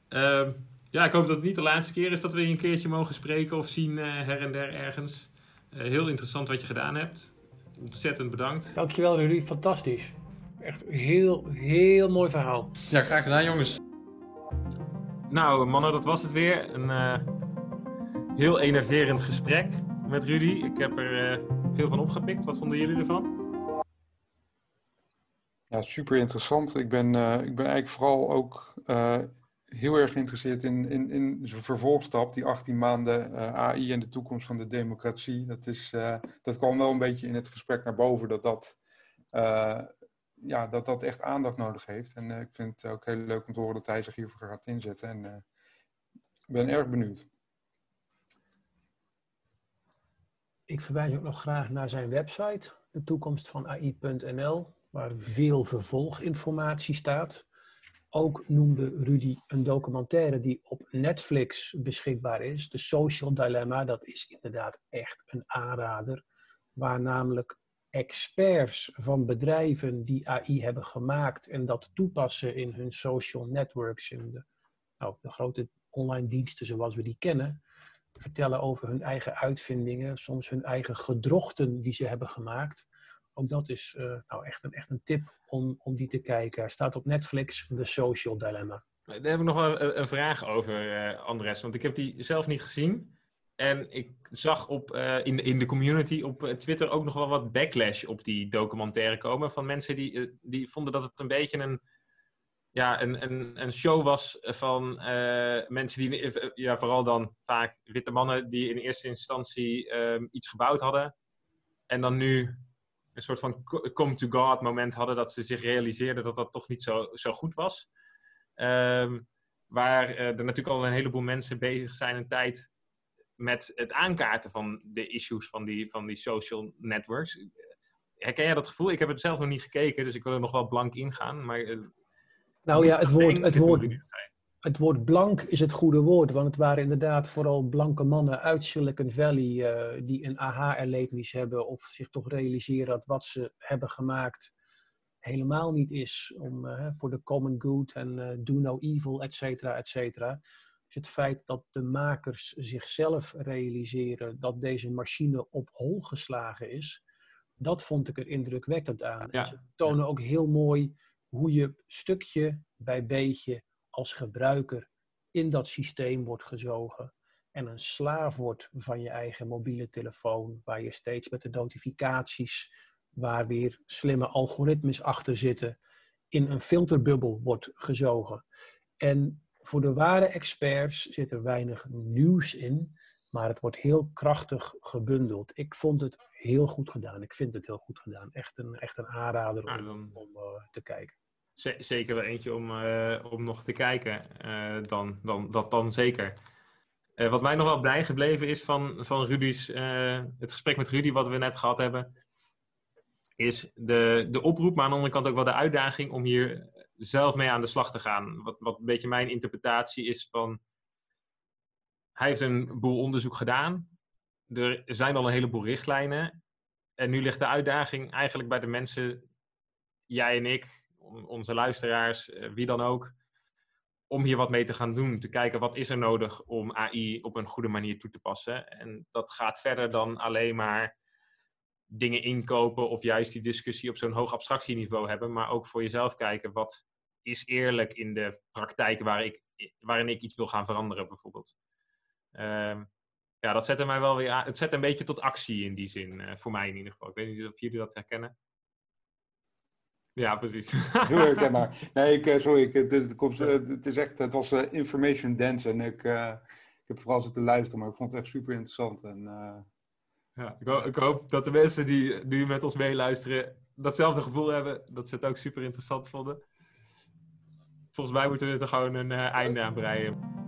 Uh, ja, ik hoop dat het niet de laatste keer is dat we je een keertje mogen spreken of zien uh, her en der ergens. heel interessant wat je gedaan hebt. Ontzettend bedankt. Dankjewel Rudy, fantastisch. Echt heel, heel mooi verhaal. Ja, graag gedaan jongens. Nou, mannen, dat was het weer. Een uh, heel enerverend gesprek met Rudy. Ik heb er uh, veel van opgepikt. Wat vonden jullie ervan? Ja, super interessant. Ik ben, uh, ik ben eigenlijk vooral ook heel erg geïnteresseerd in, in, in zijn vervolgstap, die 18 maanden AI en de toekomst van de democratie. Dat, is, dat kwam wel een beetje in het gesprek naar boven, dat dat ja, dat dat echt aandacht nodig heeft. En ik vind het ook heel leuk om te horen dat hij zich hiervoor gaat inzetten. En ik ben erg benieuwd. Ik verwijs ook nog graag naar zijn website, de toekomst van AI.nl, waar veel vervolginformatie staat. Ook noemde Rudy een documentaire die op Netflix beschikbaar is, The Social Dilemma. Dat is inderdaad echt een aanrader, waar namelijk experts van bedrijven die AI hebben gemaakt en dat toepassen in hun social networks, in de, nou, de grote online diensten zoals we die kennen, vertellen over hun eigen uitvindingen, soms hun eigen gedrochten die ze hebben gemaakt. Ook dat is uh, nou echt, een, echt een tip om, om die te kijken. Er staat op Netflix The Social Dilemma. Daar heb ik nog wel een, een vraag over, uh, Andres, want ik heb die zelf niet gezien. En ik zag op, uh, in, in de community op Twitter ook nog wel wat backlash op die documentaire komen. Van mensen die, die vonden dat het een beetje een, ja, een, een, een show was van uh, mensen die, ja, vooral dan vaak witte mannen, die in eerste instantie um, iets gebouwd hadden. En dan nu een soort van come to God moment hadden dat ze zich realiseerden dat dat toch niet zo, zo goed was. Um, waar er natuurlijk al een heleboel mensen bezig zijn een tijd met het aankaarten van de issues van die, van die social networks. Herken jij dat gevoel? Ik heb het zelf nog niet gekeken, dus ik wil er nog wel blank ingaan. Maar, nou ja, het woord, het, woord, het woord blank is het goede woord, want het waren inderdaad vooral blanke mannen uit Silicon Valley uh, die een aha-erlevenis hebben of zich toch realiseren dat wat ze hebben gemaakt helemaal niet is om, uh, voor de common good en do no evil, et cetera, et cetera. Dus het feit dat de makers zichzelf realiseren dat deze machine op hol geslagen is, dat vond ik er indrukwekkend aan. Ja. Ze tonen ook heel mooi hoe je stukje bij beetje als gebruiker in dat systeem wordt gezogen en een slaaf wordt van je eigen mobiele telefoon, waar je steeds met de notificaties waar weer slimme algoritmes achter zitten, in een filterbubbel wordt gezogen. En voor de ware experts zit er weinig nieuws in, maar het wordt heel krachtig gebundeld. Ik vond het heel goed gedaan. Ik vind het heel goed gedaan. Echt een, echt een aanrader om, Nou, dan- om eh, te kijken. Zeker wel eentje om, eh, om nog te kijken. eh, dan, dan, dat dan zeker. Wat mij nog wel bijgebleven is van, van Rudy's, het gesprek met Rudy, wat we net gehad hebben, is de, de oproep, maar aan de andere kant ook wel de uitdaging om hier zelf mee aan de slag te gaan. Wat, wat een beetje mijn interpretatie is van. Hij heeft een boel onderzoek gedaan. Er zijn al een heleboel richtlijnen. En nu ligt de uitdaging eigenlijk bij de mensen, jij en ik, on- onze luisteraars, eh, wie dan ook, om hier wat mee te gaan doen. Te kijken wat is er nodig om AI op een goede manier toe te passen. En dat gaat verder dan alleen maar dingen inkopen of juist die discussie op zo'n hoog abstractieniveau hebben, maar ook voor jezelf kijken wat is eerlijk in de praktijk waar ik, waarin ik iets wil gaan veranderen bijvoorbeeld. Ehm, ja, dat zette mij wel weer aan. Het zet een beetje tot actie in die zin, eh, voor mij in ieder geval. Ik weet niet of jullie dat herkennen. Ja, precies. (laughs) Heel herkenbaar. (laughs) Nee, ik, eh, sorry, ik, het, het, komt, eh, het is echt, het was eh, information dense en ik, eh, ik heb vooral zitten luisteren, maar ik vond het echt super interessant. En, eh, Ja, ik, ho- ik hoop dat de mensen die nu met ons meeluisteren datzelfde gevoel hebben. Dat ze het ook super interessant vonden. Volgens mij moeten we er gewoon een eh, einde aan breien.